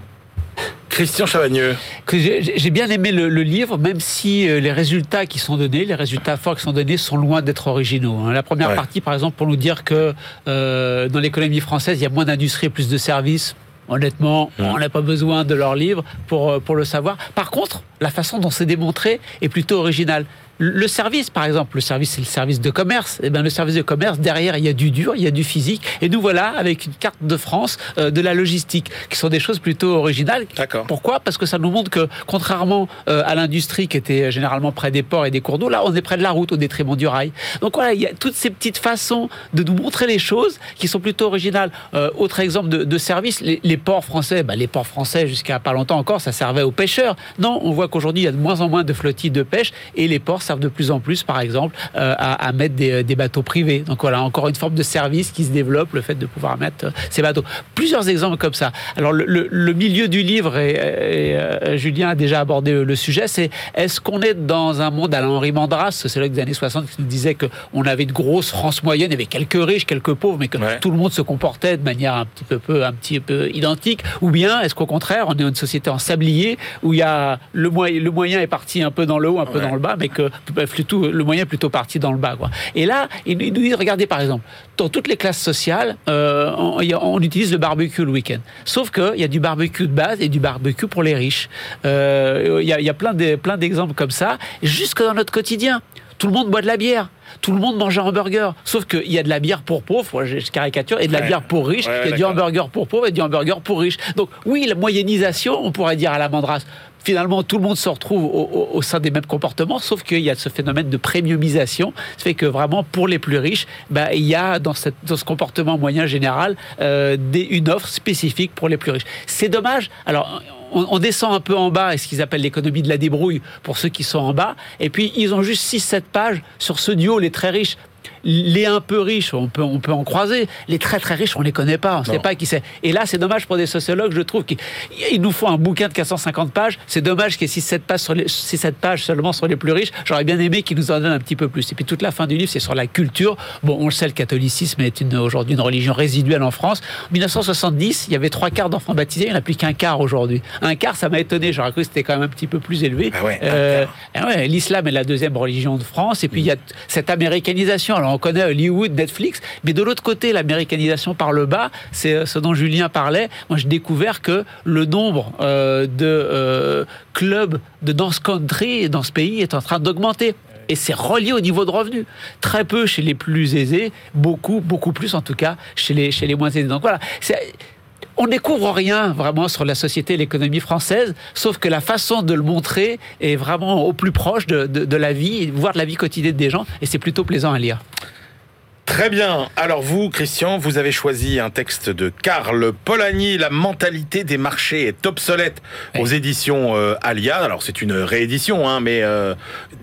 Christian Chavagneux. J'ai bien aimé le, livre, même si euh, les résultats qui sont donnés, les résultats forts qui sont donnés, sont loin d'être originaux. Hein. La première partie, par exemple, pour nous dire que euh, dans l'économie française, il y a moins d'industrie et plus de services. Honnêtement, on n'a pas besoin de leur livre pour, euh, pour le savoir. Par contre, la façon dont c'est démontré est plutôt originale. Le service, par exemple, le service, c'est le service de commerce. Et eh bien, le service de commerce, derrière, il y a du dur, il y a du physique. Et nous voilà avec une carte de France euh, de la logistique, qui sont des choses plutôt originales. D'accord. Pourquoi? Parce que ça nous montre que, contrairement euh, à l'industrie qui était généralement près des ports et des cours d'eau, là, on est près de la route au détriment du rail. Donc voilà, il y a toutes ces petites façons de nous montrer les choses qui sont plutôt originales. Euh, autre exemple de, de service, les, ports français, bah, les ports français, jusqu'à pas longtemps encore, ça servait aux pêcheurs. Non, on voit qu'aujourd'hui, il y a de moins en moins de flottilles de pêche et les ports servent de plus en plus, par exemple, à, mettre des, bateaux privés. Donc voilà, encore une forme de service qui se développe, le fait de pouvoir mettre ces bateaux. Plusieurs exemples comme ça. Alors le, milieu du livre, et, Julien a déjà abordé le sujet, c'est est-ce qu'on est dans un monde, à Henri Mandras, sociologue des années 60, qui nous disait qu'on avait une grosse France moyenne, il y avait quelques riches, quelques pauvres, mais que tout le monde se comportait de manière un petit peu, un petit peu identique, ou bien est-ce qu'au contraire, on est une société en sablier, où il y a le, moyen, le moyen est parti un peu dans le haut, un peu dans le bas, mais que plutôt, le moyen plutôt parti dans le bas. Quoi. Et là, il nous dit, regardez par exemple, dans toutes les classes sociales, euh, on, utilise le barbecue le week-end. Sauf qu'il y a du barbecue de base et du barbecue pour les riches. Euh, il y a plein d'exemples comme ça, jusque dans notre quotidien. Tout le monde boit de la bière. Tout le monde mange un hamburger. Sauf qu'il y a de la bière pour pauvres, je caricature, et de la bière pour riches. il y a du hamburger pour pauvres et du hamburger pour riches. Donc oui, la moyennisation, on pourrait dire à la Mandras, finalement, tout le monde se retrouve au, sein des mêmes comportements, sauf qu'il y a ce phénomène de premiumisation. Ça fait que vraiment, pour les plus riches, bah, il y a dans, cette, ce comportement moyen général euh, une offre spécifique pour les plus riches. C'est dommage. Alors, on, descend un peu en bas, et ce qu'ils appellent l'économie de la débrouille pour ceux qui sont en bas. Et puis, ils ont juste 6-7 pages sur ce duo, les très riches les un peu riches, on peut, on peut en croiser. Les très très riches, on les connaît pas, on ne sait pas qui c'est. Et là, c'est dommage pour des sociologues, je trouve qu'il nous faut un bouquin de 450 pages. C'est dommage qu'il y ait 6-7 pages, sur les, 7 pages seulement sur les plus riches. J'aurais bien aimé qu'ils nous en donnent un petit peu plus. Et puis toute la fin du livre, c'est sur la culture. Bon, on le sait, le catholicisme est aujourd'hui une religion résiduelle en France. En 1970, il y avait trois quarts d'enfants baptisés, il n'y en a plus qu'un quart aujourd'hui. Un quart, ça m'a étonné. J'aurais cru que c'était quand même un petit peu plus élevé. Ah euh, ouais, L'islam est la deuxième religion de France. Et puis il y a cette américanisation. Alors on connaît Hollywood, Netflix, mais de l'autre côté, l'américanisation par le bas, c'est euh, ce dont Julien parlait. Moi, j'ai découvert que le nombre euh, de euh, clubs de danse country dans ce pays est en train d'augmenter et c'est relié au niveau de revenus. Très peu chez les plus aisés, beaucoup, beaucoup plus en tout cas chez les, chez les moins aisés. Donc voilà, on découvre rien vraiment sur la société et l'économie française, sauf que la façon de le montrer est vraiment au plus proche de, de la vie, voire de la vie quotidienne des gens, et c'est plutôt plaisant à lire. Très bien. Alors vous, Christian, vous avez choisi un texte de Karl Polanyi, La mentalité des marchés est obsolète, aux éditions euh, Alia. Alors c'est une réédition, hein, mais euh,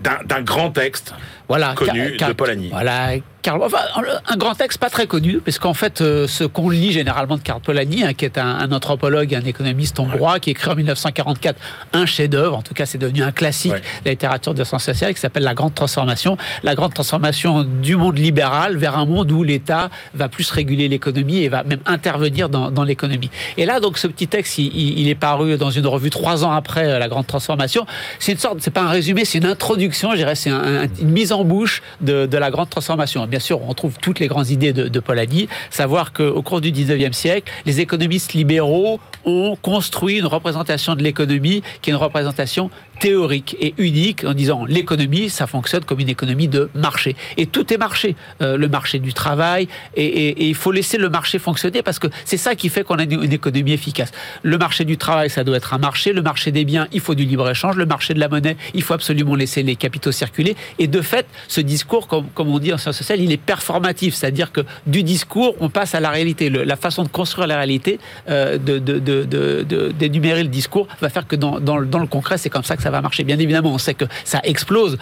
d'un grand texte voilà, connu de Polanyi. Voilà, un grand texte pas très connu, parce qu'en fait, euh, ce qu'on lit généralement de Karl Polanyi, hein, qui est un, anthropologue, un économiste hongrois, qui écrit en 1944 un chef-d'œuvre, en tout cas c'est devenu un classique de la littérature de sciences sociales, qui s'appelle La Grande Transformation. La Grande Transformation du monde libéral vers un monde où l'État va plus réguler l'économie et va même intervenir dans, l'économie. Et là, donc, ce petit texte, il, est paru dans une revue trois ans après euh, La Grande Transformation. C'est une sorte, c'est pas un résumé, c'est une introduction, je dirais, c'est une mise en bouche de, de la Grande Transformation bien sûr, on trouve toutes les grandes idées de, Polanyi. Savoir qu'au cours du 19e siècle, les économistes libéraux ont construit une représentation de l'économie qui est une représentation théorique et unique en disant l'économie, ça fonctionne comme une économie de marché. Et tout est marché. Euh, le marché du travail, et, il faut laisser le marché fonctionner parce que c'est ça qui fait qu'on a une, économie efficace. Le marché du travail, ça doit être un marché. Le marché des biens, il faut du libre-échange. Le marché de la monnaie, il faut absolument laisser les capitaux circuler. Et de fait, ce discours, comme, comme on dit en sciences sociales, il est performatif. C'est-à-dire que du discours, on passe à la réalité. la façon de construire la réalité, euh, de, d'énumérer le discours, va faire que dans, le concret, c'est comme ça que ça va marcher. Bien évidemment, on sait que ça explose.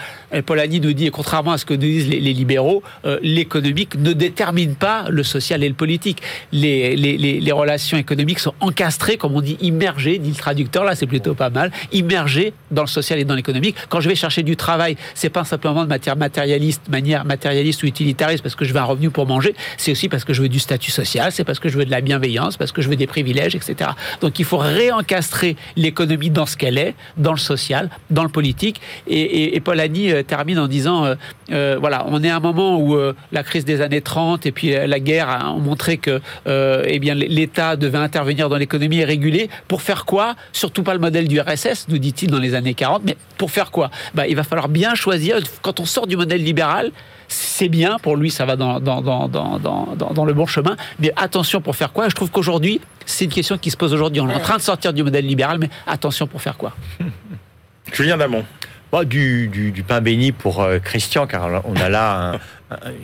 Polanyi nous dit, contrairement à ce que nous disent les, libéraux, euh, l'économique ne détermine pas le social et le politique. Les, relations économiques sont encastrées, comme on dit, immergées, dit le traducteur, là c'est plutôt pas mal, immergées dans le social et dans l'économique. Quand je vais chercher du travail, c'est pas simplement de matière matérialiste, manière matérialiste ou parce que je veux un revenu pour manger, c'est aussi parce que je veux du statut social, c'est parce que je veux de la bienveillance, parce que je veux des privilèges, etc. Donc il faut réencastrer l'économie dans ce qu'elle est, dans le social, dans le politique. Et, et, Polanyi euh, termine en disant, euh, euh, voilà, on est à un moment où la crise des années 30 et puis la guerre ont montré que eh bien l'État devait intervenir dans l'économie et réguler. Pour faire quoi? Surtout pas le modèle du RSS, nous dit-il dans les années 40, mais pour faire quoi? Bah, Il va falloir bien choisir, quand on sort du modèle libéral, c'est bien, pour lui ça va dans, dans, dans, dans, le bon chemin, mais attention pour faire quoi? Je trouve qu'aujourd'hui, c'est une question qui se pose aujourd'hui. On est en train de sortir du modèle libéral, mais attention pour faire quoi? Julien Damon. du, du, pain béni pour euh, Christian, car on a là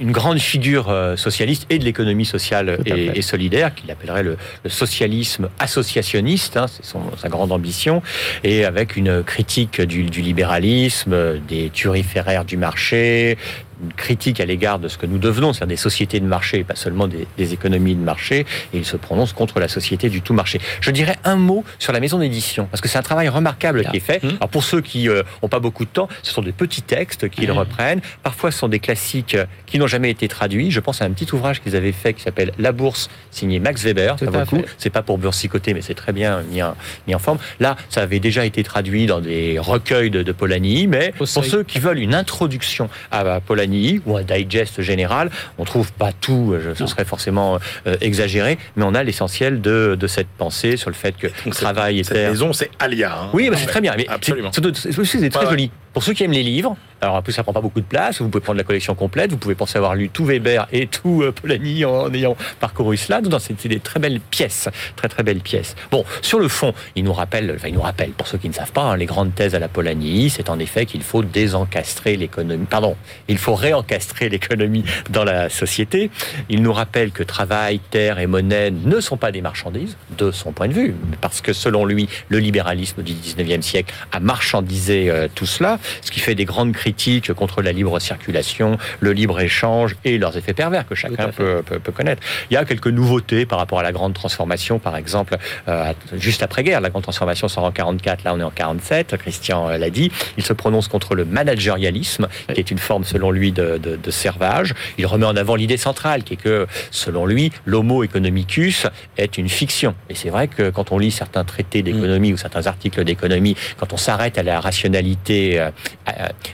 une grande figure socialiste et de l'économie sociale et, solidaire, qu'il appellerait le, socialisme associationniste, hein, c'est sa grande ambition, et avec une critique du, du libéralisme, des turiféraires du marché, une critique à l'égard de ce que nous devenons, c'est-à-dire des sociétés de marché, pas seulement des, des, économies de marché, et il se prononce contre la société du tout marché. Je dirais un mot sur la maison d'édition, parce que c'est un travail remarquable qui est fait. Hum. Alors pour ceux qui n'ont euh, pas beaucoup de temps, ce sont des petits textes qu'ils hum. reprennent. Parfois, ce sont des classiques euh, qui n'ont jamais été traduits. Je pense à un petit ouvrage qu'ils avaient fait qui s'appelle La Bourse, signé Max Weber. C'est pas pour boursicoter, mais c'est très bien mis en, mis en, forme. Là, ça avait déjà été traduit dans des recueils de, de Polanyi, mais pour ceux qui veulent une introduction à Polanyi, ou un digest général. On trouve pas tout, euh, ce serait forcément euh, exagéré, mais on a l'essentiel de, de, cette pensée sur le fait que le travail était. Cette maison, c'est Alia. Hein. oui, c'est très bien. Mais Absolument. C'est très joli. Pour ceux qui aiment les livres, alors en plus ça prend pas beaucoup de place, vous pouvez prendre la collection complète, vous pouvez penser avoir lu tout Weber et tout euh, Polanyi en ayant parcouru cela. C'est des très belles pièces, très très belles pièces. Bon, sur le fond, il nous rappelle, il nous rappelle, pour ceux qui ne savent pas, hein, les grandes thèses à la Polanyi, c'est en effet qu'il faut désencastrer l'économie, pardon, il faut réencastrer l'économie dans la société. Il nous rappelle que travail, terre et monnaie ne sont pas des marchandises, de son point de vue, parce que selon lui, le libéralisme du 19e siècle a marchandisé euh, tout cela, ce qui fait des grandes crises contre la libre circulation, le libre échange et leurs effets pervers que chacun peut, peut, connaître. Il y a quelques nouveautés par rapport à la grande transformation, par exemple, euh, juste après-guerre, la grande transformation sort en 44, là on est en 47, Christian euh, l'a dit. Il se prononce contre le managérialisme, qui est une forme, selon lui, de, de, de servage. Il remet en avant l'idée centrale, qui est que, selon lui, l'homo economicus est une fiction. Et c'est vrai que quand on lit certains traités d'économie mm. ou certains articles d'économie, quand on s'arrête à la rationalité euh,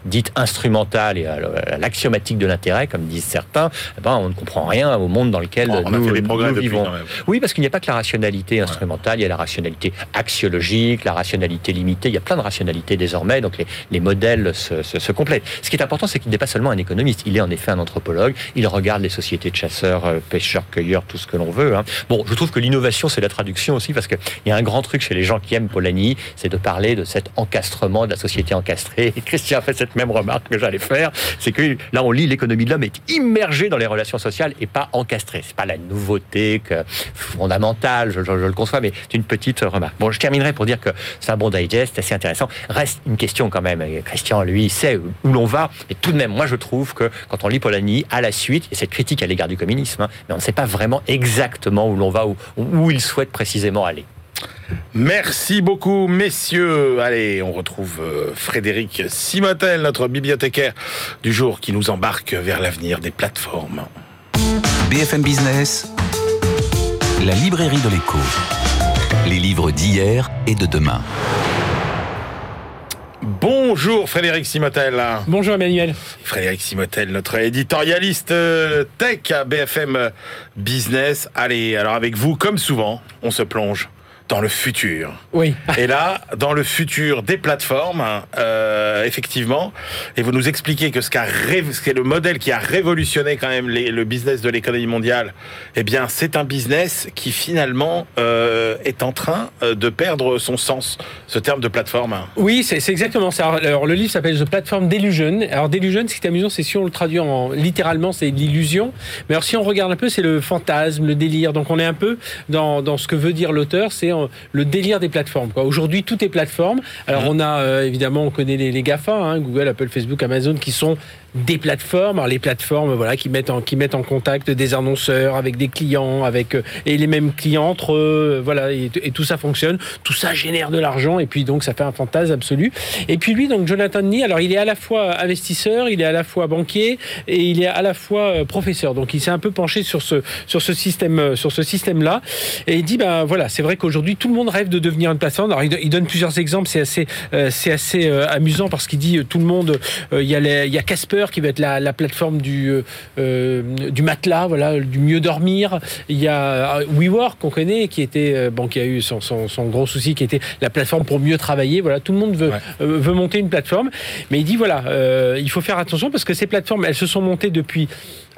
dite instrumentale et à l'axiomatique de l'intérêt, comme disent certains, eh ben, on ne comprend rien au monde dans lequel nous, vivons. Oui, parce qu'il n'y a pas que la rationalité instrumentale, il y a la rationalité axiologique, la rationalité limitée, il y a plein de rationalités désormais, donc les, les modèles se, se, complètent. Ce qui est important, c'est qu'il n'est pas seulement un économiste, il est en effet un anthropologue, il regarde les sociétés de chasseurs, euh, pêcheurs, cueilleurs, tout ce que l'on veut. Hein. Bon, je trouve que l'innovation, c'est la traduction aussi, parce qu'il y a un grand truc chez les gens qui aiment Polanyi, c'est de parler de cet encastrement de la société encastrée. Et Christian a fait cette même remarque que j'allais faire, c'est que là on lit l'économie de l'homme est immergée dans les relations sociales et pas encastrée. C'est pas la nouveauté que, fondamentale, je, le conçois, mais c'est une petite remarque. Bon, je terminerai pour dire que c'est un bon digest, assez intéressant. Reste une question quand même. Christian, lui, sait où l'on va, et tout de même, moi je trouve que quand on lit Polanyi, à la suite, et cette critique à l'égard du communisme, hein, mais on ne sait pas vraiment exactement où l'on va, où, où il souhaite précisément aller. Merci beaucoup, messieurs. Allez, on retrouve euh, Frédéric Simotel, notre bibliothécaire du jour, qui nous embarque vers l'avenir des plateformes. BFM Business, la librairie de l'écho. Les livres d'hier et de demain. Bonjour Frédéric Simotel. Bonjour Emmanuel. Frédéric Simotel, notre éditorialiste euh, tech à BFM Business. Allez, alors avec vous, comme souvent, on se plonge dans le futur. Oui. Et là, dans le futur des plateformes, euh, effectivement, et vous nous expliquez que ce, qui est le modèle qui a révolutionné quand même le business de l'économie mondiale, eh bien, c'est un business qui finalement euh, est en train euh, de perdre son sens, ce terme de plateforme. Oui, c'est exactement ça. Alors, le livre s'appelle The Platform Delusion. Alors, Delusion, ce qui est amusant, c'est si on le traduit en, littéralement, c'est l'illusion. Mais alors, si on regarde un peu, c'est le fantasme, le délire. Donc, on est un peu dans, dans ce que veut dire l'auteur, c'est le délire des plateformes. Aujourd'hui, tout est plateforme. Alors, on a euh, évidemment, on connaît les, les GAFA, hein, Google, Apple, Facebook, Amazon, qui sont des plateformes, alors les plateformes voilà qui mettent en qui mettent en contact des annonceurs avec des clients, avec euh, et les mêmes clients entre eux, voilà et, tout ça fonctionne, tout ça génère de l'argent et puis donc ça fait un fantasme absolu. Et puis lui donc Jonathan Nee, alors il est à la fois investisseur, il est à la fois banquier et il est à la fois euh, professeur. Donc il s'est un peu penché sur ce sur ce système euh, sur ce système là et il dit ben voilà c'est vrai qu'aujourd'hui tout le monde rêve de devenir une plateforme. Alors il donne plusieurs exemples, c'est assez c'est assez amusant parce qu'il dit tout le monde il y a il y a Casper qui va être la, plateforme du, euh, euh, du matelas, voilà, du mieux dormir. Il y a euh, WeWork qu'on connaît, qui était bon, qui a eu son, son, gros souci, qui était la plateforme pour mieux travailler. Voilà, tout le monde veut, veut monter une plateforme, mais il dit voilà, il faut faire attention parce que ces plateformes, elles se sont montées depuis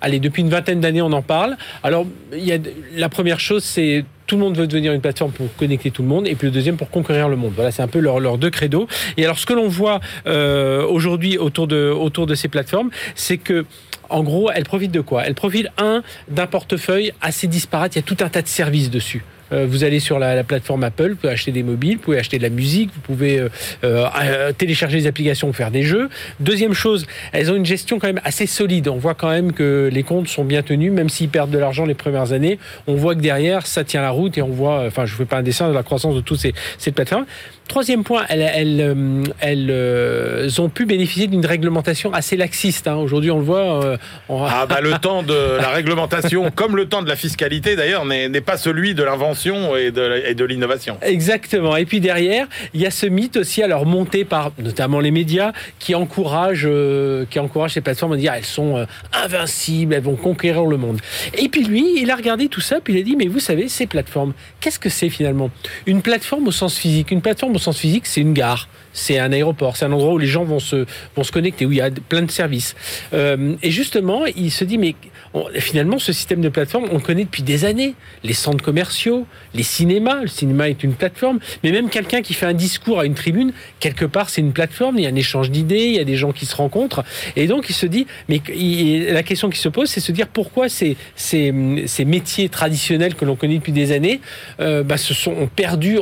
allez, depuis une vingtaine d'années, on en parle. Alors, il y a, la première chose, c'est tout le monde veut devenir une plateforme pour connecter tout le monde, et puis le deuxième pour conquérir le monde. Voilà, c'est un peu leurs leur deux credos. Et alors, ce que l'on voit euh, aujourd'hui autour de, autour de ces plateformes, c'est que en gros, elles profitent de quoi? Elles profitent, un, d'un portefeuille assez disparate. Il y a tout un tas de services dessus. Euh, vous allez sur la, plateforme Apple, vous pouvez acheter des mobiles, vous pouvez acheter de la musique, vous pouvez euh, euh, télécharger des applications pour faire des jeux. Deuxième chose, elles ont une gestion quand même assez solide. On voit quand même que les comptes sont bien tenus, même s'ils perdent de l'argent les premières années. On voit que derrière, ça tient la route et on voit, enfin, je ne fais pas un dessin de la croissance de toutes ces, ces plateformes. Troisième point, elles, elles, ont pu bénéficier d'une réglementation assez laxiste. Hein. Aujourd'hui, on le voit. Ah bah le temps de la réglementation, comme le temps de la fiscalité d'ailleurs, n'est pas celui de l'invention et de, l'innovation. Exactement. Et puis derrière, il y a ce mythe aussi, alors monté par notamment les médias, qui encourage, euh, qui encourage ces plateformes à dire elles sont euh, invincibles, elles vont conquérir le monde. Et puis lui, il a regardé tout ça, puis il a dit mais vous savez, ces plateformes, qu'est-ce que c'est finalement? Une plateforme au sens physique. Une plateforme au sens physique, c'est une gare c'est un aéroport, c'est un endroit où les gens vont se, vont se connecter, où il y a plein de services. Euh, et justement, il se dit, mais finalement, ce système de plateforme, on le connaît depuis des années. Les centres commerciaux, les cinémas, le cinéma est une plateforme, mais même quelqu'un qui fait un discours à une tribune, quelque part, c'est une plateforme, il y a un échange d'idées, il y a des gens qui se rencontrent. Et donc, il se dit, mais la question qui se pose, c'est se dire pourquoi ces, ces, ces métiers traditionnels que l'on connaît depuis des années euh, bah, se sont ont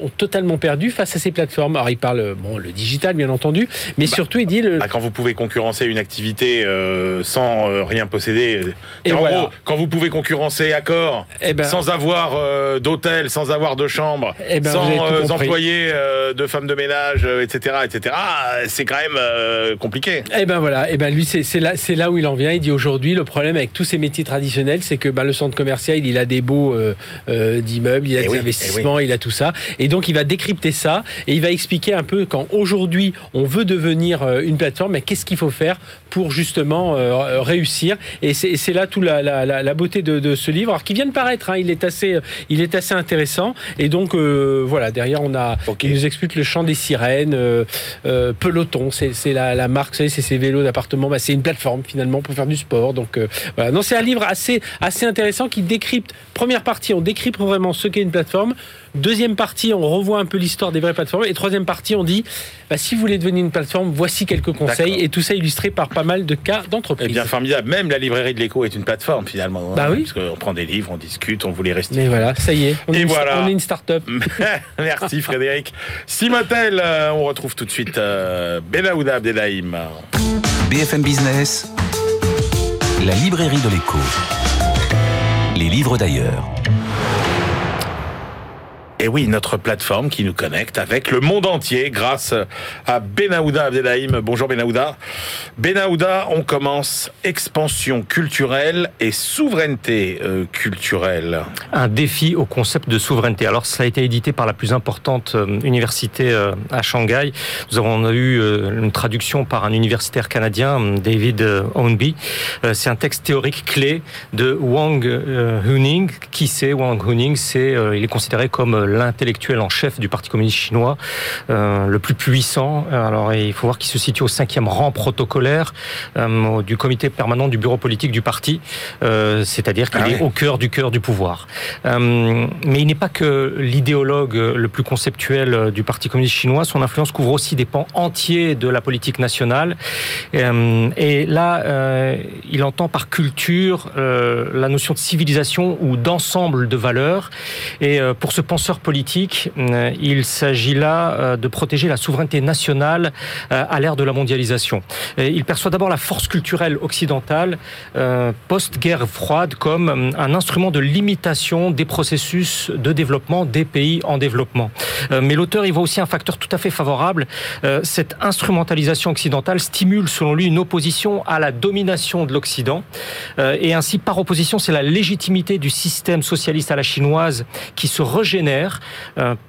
ont totalement perdu face à ces plateformes. Alors, il parle, bon, le digital, bien entendu, mais bah, surtout, il dit... Le... Bah, quand vous pouvez concurrencer une activité euh, sans euh, rien posséder, et en gros, quand vous pouvez concurrencer Accor eh ben, sans avoir euh, d'hôtel, sans avoir de chambre, eh ben, sans employer de femmes de ménage, etc., etc., c'est quand même compliqué. Et eh ben voilà, et ben lui, c'est là, là où il en vient. Il dit aujourd'hui, le problème avec tous ces métiers traditionnels, c'est que bah, le centre commercial, il a des beaux d'immeubles, il a des investissements, il a tout ça, et donc il va décrypter ça et il va expliquer un peu quand aujourd'hui on veut devenir euh, une plateforme, mais qu'est-ce qu'il faut faire pour justement euh, réussir? Et c'est là toute la, beauté de, ce livre, alors qui vient de paraître. Hein, il est assez, il est assez intéressant. Et donc euh, voilà, derrière on a, il nous explique le chant des sirènes, peloton, c'est la, marque, c'est ces vélos d'appartement. Bah, c'est une plateforme finalement pour faire du sport. Donc voilà, non, c'est un livre assez, assez intéressant qui décrypte. Première partie, on décrypte vraiment ce qu'est une plateforme. Deuxième partie, on revoit un peu l'histoire des vraies plateformes. Et troisième partie, on dit, bah, si vous voulez devenir une plateforme, voici quelques conseils. Et tout ça illustré par pas mal de cas d'entreprise. Eh bien, formidable. Même la librairie de l'écho est une plateforme finalement. Bah oui. Parce qu'on prend des livres, on discute, on voulait rester. Mais voilà, ça y est. On, et est, voilà. on est une start-up. Merci Frédéric. Simotel, euh, on retrouve tout de suite euh, Benaouda Abdelhaim. BFM Business, la librairie de l'écho. Les livres d'ailleurs. Et oui, notre plateforme qui nous connecte avec le monde entier grâce à Benaouda Abdelhaim. Bonjour Benaouda. Benaouda, on commence expansion culturelle et souveraineté euh, culturelle. Un défi au concept de souveraineté. Alors ça a été édité par la plus importante euh, université euh, à Shanghai. Nous avons eu une traduction par un universitaire canadien, David Ownby. C'est un texte théorique clé de Wang Huning. Qui c'est Wang Huning? C'est il est considéré comme l'intellectuel en chef du Parti communiste chinois, euh, le plus puissant. Alors il faut voir qu'il se situe au cinquième rang protocolaire euh, du comité permanent du bureau politique du parti, euh, c'est-à-dire qu'il ah est au cœur du cœur du pouvoir. mais il n'est pas que l'idéologue le plus conceptuel du Parti communiste chinois. Son influence couvre aussi des pans entiers de la politique nationale. et là, il entend par culture la notion de civilisation ou d'ensemble de valeurs. Et pour ce penseur politique, euh, il s'agit là euh, de protéger la souveraineté nationale euh, à l'ère de la mondialisation. Il perçoit d'abord la force culturelle occidentale post-guerre froide comme un instrument de limitation des processus de développement des pays en développement. Mais l'auteur y voit aussi un facteur tout à fait favorable. Cette instrumentalisation occidentale stimule selon lui une opposition à la domination de l'Occident. Et ainsi, par opposition, c'est la légitimité du système socialiste à la chinoise qui se régénère guerre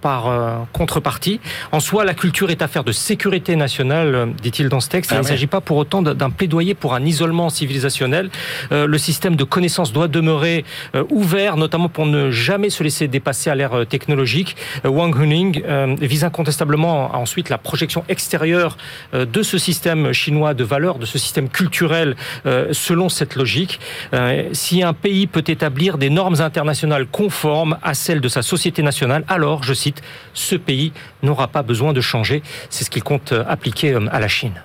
par contrepartie. En soi, la culture est affaire de sécurité nationale, dit-il dans ce texte. il ne s'agit pas pour autant d'un plaidoyer pour un isolement civilisationnel. le système de connaissance doit demeurer ouvert, notamment pour ne jamais se laisser dépasser à l'ère technologique. Wang Huning vise incontestablement ensuite la projection extérieure de ce système chinois de valeurs, de ce système culturel selon cette logique. Si un pays peut établir des normes internationales conformes à celles de sa société nationale, alors, je cite, ce pays n'aura pas besoin de changer. C'est ce qu'il compte appliquer euh, à la Chine.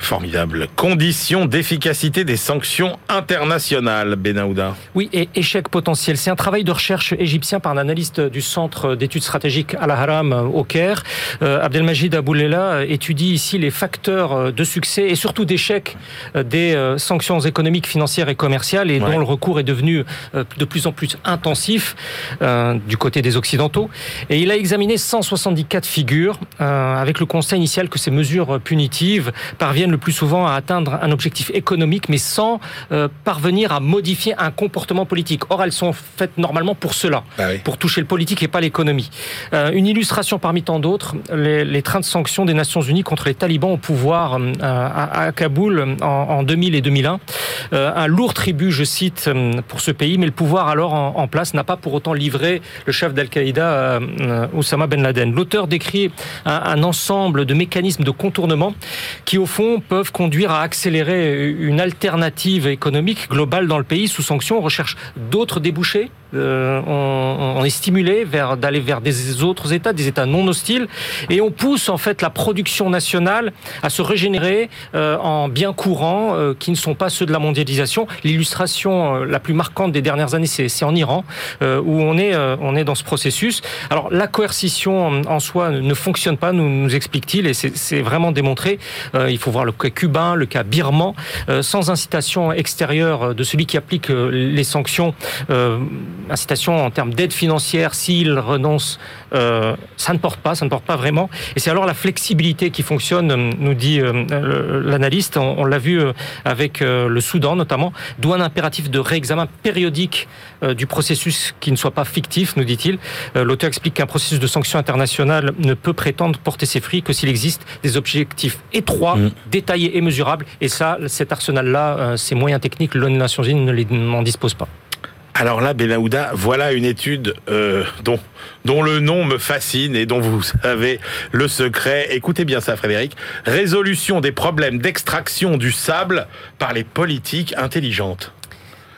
Formidable. Conditions d'efficacité des sanctions internationales, Benahouda. Oui, et échec potentiel. C'est un travail de recherche égyptien par un analyste du Centre d'études stratégiques Al-Haram au Caire. Euh, Abdelmajid Aboulela étudie ici les facteurs de succès et surtout d'échec des euh, sanctions économiques, financières et commerciales et dont le recours est devenu euh, de plus en plus intensif euh, du côté des Occidentaux. Et il a examiné 174 figures avec le constat initial que ces mesures punitives parviennent le plus souvent à atteindre un objectif économique, mais sans euh, parvenir à modifier un comportement politique. Or, elles sont faites normalement pour cela, bah pour toucher le politique et pas l'économie. Euh, une illustration parmi tant d'autres, les, trains de sanctions des Nations Unies contre les talibans au pouvoir euh, à, Kaboul en, 2000 et 2001. un lourd tribut, je cite, pour ce pays, mais le pouvoir alors en, place n'a pas pour autant livré le chef d'Al-Qaïda, Osama Ben Laden. L'auteur décrit un ensemble de mécanismes de contournement qui, au fond, peuvent conduire à accélérer une alternative économique globale dans le pays sous sanction. On recherche d'autres débouchés? Euh, on, est stimulé vers d'aller vers des autres États, des États non hostiles, et on pousse en fait la production nationale à se régénérer euh, en biens courants euh, qui ne sont pas ceux de la mondialisation. L'illustration la plus marquante des dernières années, c'est en Iran, où on est on est dans ce processus. Alors la coercition en soi ne fonctionne pas, nous, nous explique-t-il, et c'est vraiment démontré. il faut voir le cas cubain, le cas birman, sans incitation extérieure de celui qui applique les sanctions incitation en termes d'aide financière s'il renonce, euh, ça ne porte pas, ça ne porte pas vraiment. Et c'est alors la flexibilité qui fonctionne, euh, nous dit euh, l'analyste. On, l'a vu avec le Soudan notamment, d'où un impératif de réexamen périodique du processus qui ne soit pas fictif, nous dit-il. L'auteur explique qu'un processus de sanctions internationales ne peut prétendre porter ses fruits que s'il existe des objectifs étroits, mm. détaillés et mesurables. Et ça, cet arsenal-là, ces moyens techniques, l'ONU Nations Unies n'en dispose pas. Alors là, Benaouda, voilà une étude euh, dont le nom me fascine et dont vous savez le secret. Écoutez bien ça, Frédéric. Résolution des problèmes d'extraction du sable par les politiques intelligentes.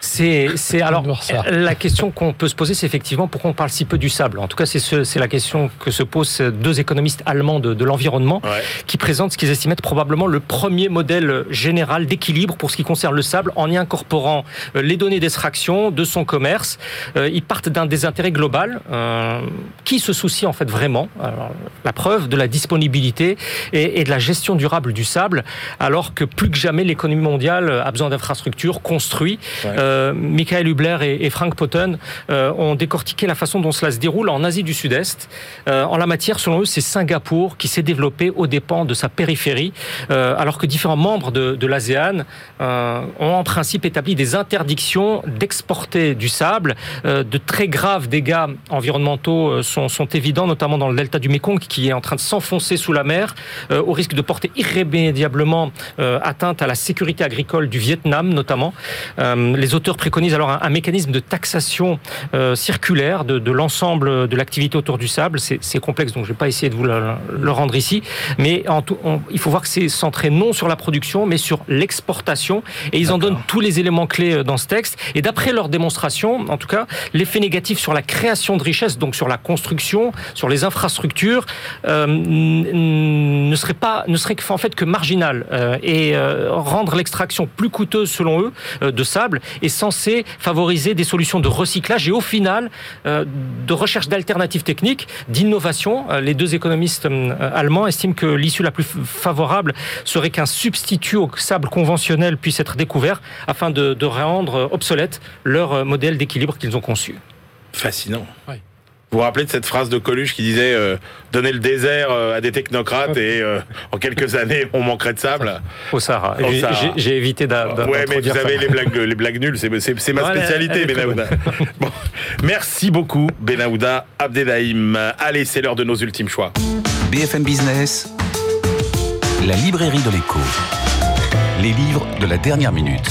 C'est, c'est alors la question qu'on peut se poser, c'est effectivement pourquoi on parle si peu du sable. En tout cas, c'est, ce, c'est la question que se posent deux économistes allemands de, de l'environnement qui présentent ce qu'ils estiment être probablement le premier modèle général d'équilibre pour ce qui concerne le sable en y incorporant euh, les données d'extraction de son commerce. Euh, ils partent d'un désintérêt global euh, qui se soucie en fait vraiment, alors, la preuve de la disponibilité et, et de la gestion durable du sable, alors que plus que jamais l'économie mondiale a besoin d'infrastructures construites. Euh, Michael Hubler et, Frank Potten euh, ont décortiqué la façon dont cela se déroule en Asie du Sud-Est. Euh, en la matière, selon eux, c'est Singapour qui s'est développé aux dépens de sa périphérie, alors que différents membres de, l'ASEAN ont en principe établi des interdictions d'exporter du sable. de très graves dégâts environnementaux sont, évidents, notamment dans le delta du Mekong, qui est en train de s'enfoncer sous la mer, au risque de porter irrémédiablement atteinte à la sécurité agricole du Vietnam, notamment. Auteurs préconise alors un, mécanisme de taxation euh, circulaire de, l'ensemble de l'activité autour du sable. C'est complexe, donc je ne vais pas essayer de vous le, rendre ici. Mais en tout, il faut voir que c'est centré non sur la production, mais sur l'exportation. Et ils en donnent tous les éléments clés euh, dans ce texte. Et d'après leur démonstration, en tout cas, l'effet négatif sur la création de richesse, donc sur la construction, sur les infrastructures, euh, ne serait pas, ne serait en fait que marginal. et rendre l'extraction plus coûteuse, selon eux, de sable et censé favoriser des solutions de recyclage et au final euh, de recherche d'alternatives techniques, d'innovation. Euh, les deux économistes euh, allemands estiment que l'issue la plus favorable serait qu'un substitut au sable conventionnel puisse être découvert afin de, rendre obsolète leur modèle d'équilibre qu'ils ont conçu. Fascinant. Vous vous rappelez de cette phrase de Coluche qui disait euh, donner le désert euh, à des technocrates et euh, en quelques années on manquerait de sable? Au Sahara. J'ai- Sahara. j'ai- J'ai évité d'a- d'a- Ouais, mais vous savez, les blagues, les blagues nulles, c'est, ma Ouais, spécialité, Benahouda. Bon, merci beaucoup, Benahouda Abdelhaim. Allez, c'est l'heure de nos ultimes choix. BFM Business, la librairie de l'écho. Les livres de la dernière minute.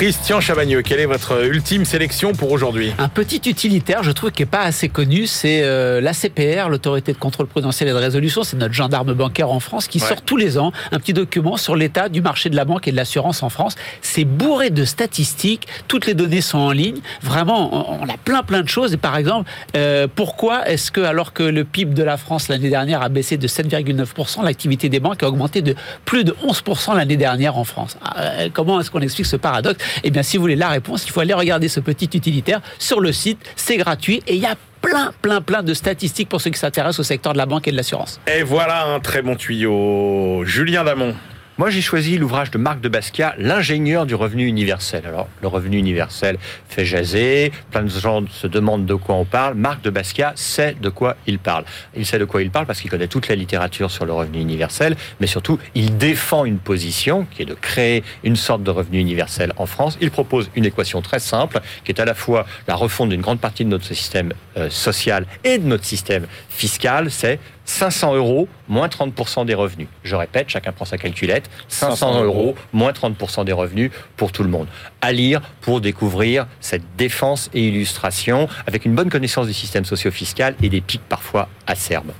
Christian Chavagneux, quelle est votre ultime sélection pour aujourd'hui? Un petit utilitaire, je trouve, qui n'est pas assez connu, c'est euh, l'ACPR, l'autorité de contrôle prudentiel et de résolution. C'est notre gendarme bancaire en France qui Ouais. sort tous les ans un petit document sur l'état du marché de la banque et de l'assurance en France. C'est bourré de statistiques, toutes les données sont en ligne. Vraiment, on, a plein plein de choses. Et par exemple, euh, pourquoi est-ce que, alors que le PIB de la France l'année dernière a baissé de 7,9%, l'activité des banques a augmenté de plus de 11% l'année dernière en France? Euh, Comment est-ce qu'on explique ce paradoxe? Eh bien, si vous voulez la réponse, il faut aller regarder ce petit utilitaire sur le site. C'est gratuit et il y a plein, plein, plein de statistiques pour ceux qui s'intéressent au secteur de la banque et de l'assurance. Et voilà un très bon tuyau. Julien Damon. Moi, j'ai choisi l'ouvrage de Marc de Basquiat, L'ingénieur du revenu universel. Alors, le revenu universel fait jaser, plein de gens se demandent de quoi on parle. Marc de Basquiat sait de quoi il parle. Il sait de quoi il parle parce qu'il connaît toute la littérature sur le revenu universel, mais surtout, il défend une position qui est de créer une sorte de revenu universel en France. Il propose une équation très simple qui est à la fois la refonte d'une grande partie de notre système euh, social et de notre système fiscal. C'est 500 euros moins 30% des revenus. Je répète, chacun prend sa calculette. 500 euros moins 30% des revenus pour tout le monde. À lire pour découvrir cette défense et illustration avec une bonne connaissance du système socio-fiscal et des pics parfois acerbes.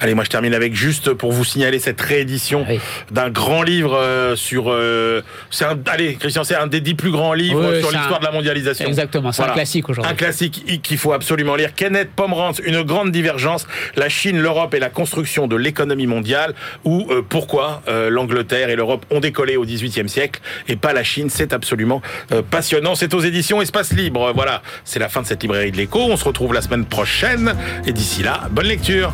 Allez, moi je termine avec juste pour vous signaler cette réédition Oui. d'un grand livre euh, sur. euh, c'est un, allez, Christian, c'est un des dix plus grands livres Oui, sur l'histoire un- de la mondialisation. Exactement, c'est Voilà. un classique aujourd'hui. Un classique qu'il faut absolument lire. Kenneth Pomeranz, Une grande divergence, la Chine, l'Europe et la construction de l'économie mondiale, ou euh, pourquoi euh, l'Angleterre et l'Europe ont décollé au XVIIIe siècle et pas la Chine. C'est absolument euh, passionnant. C'est aux éditions Espace Libre. Voilà, c'est la fin de cette librairie de l'écho. On se retrouve la semaine prochaine. Et d'ici là, bonne lecture.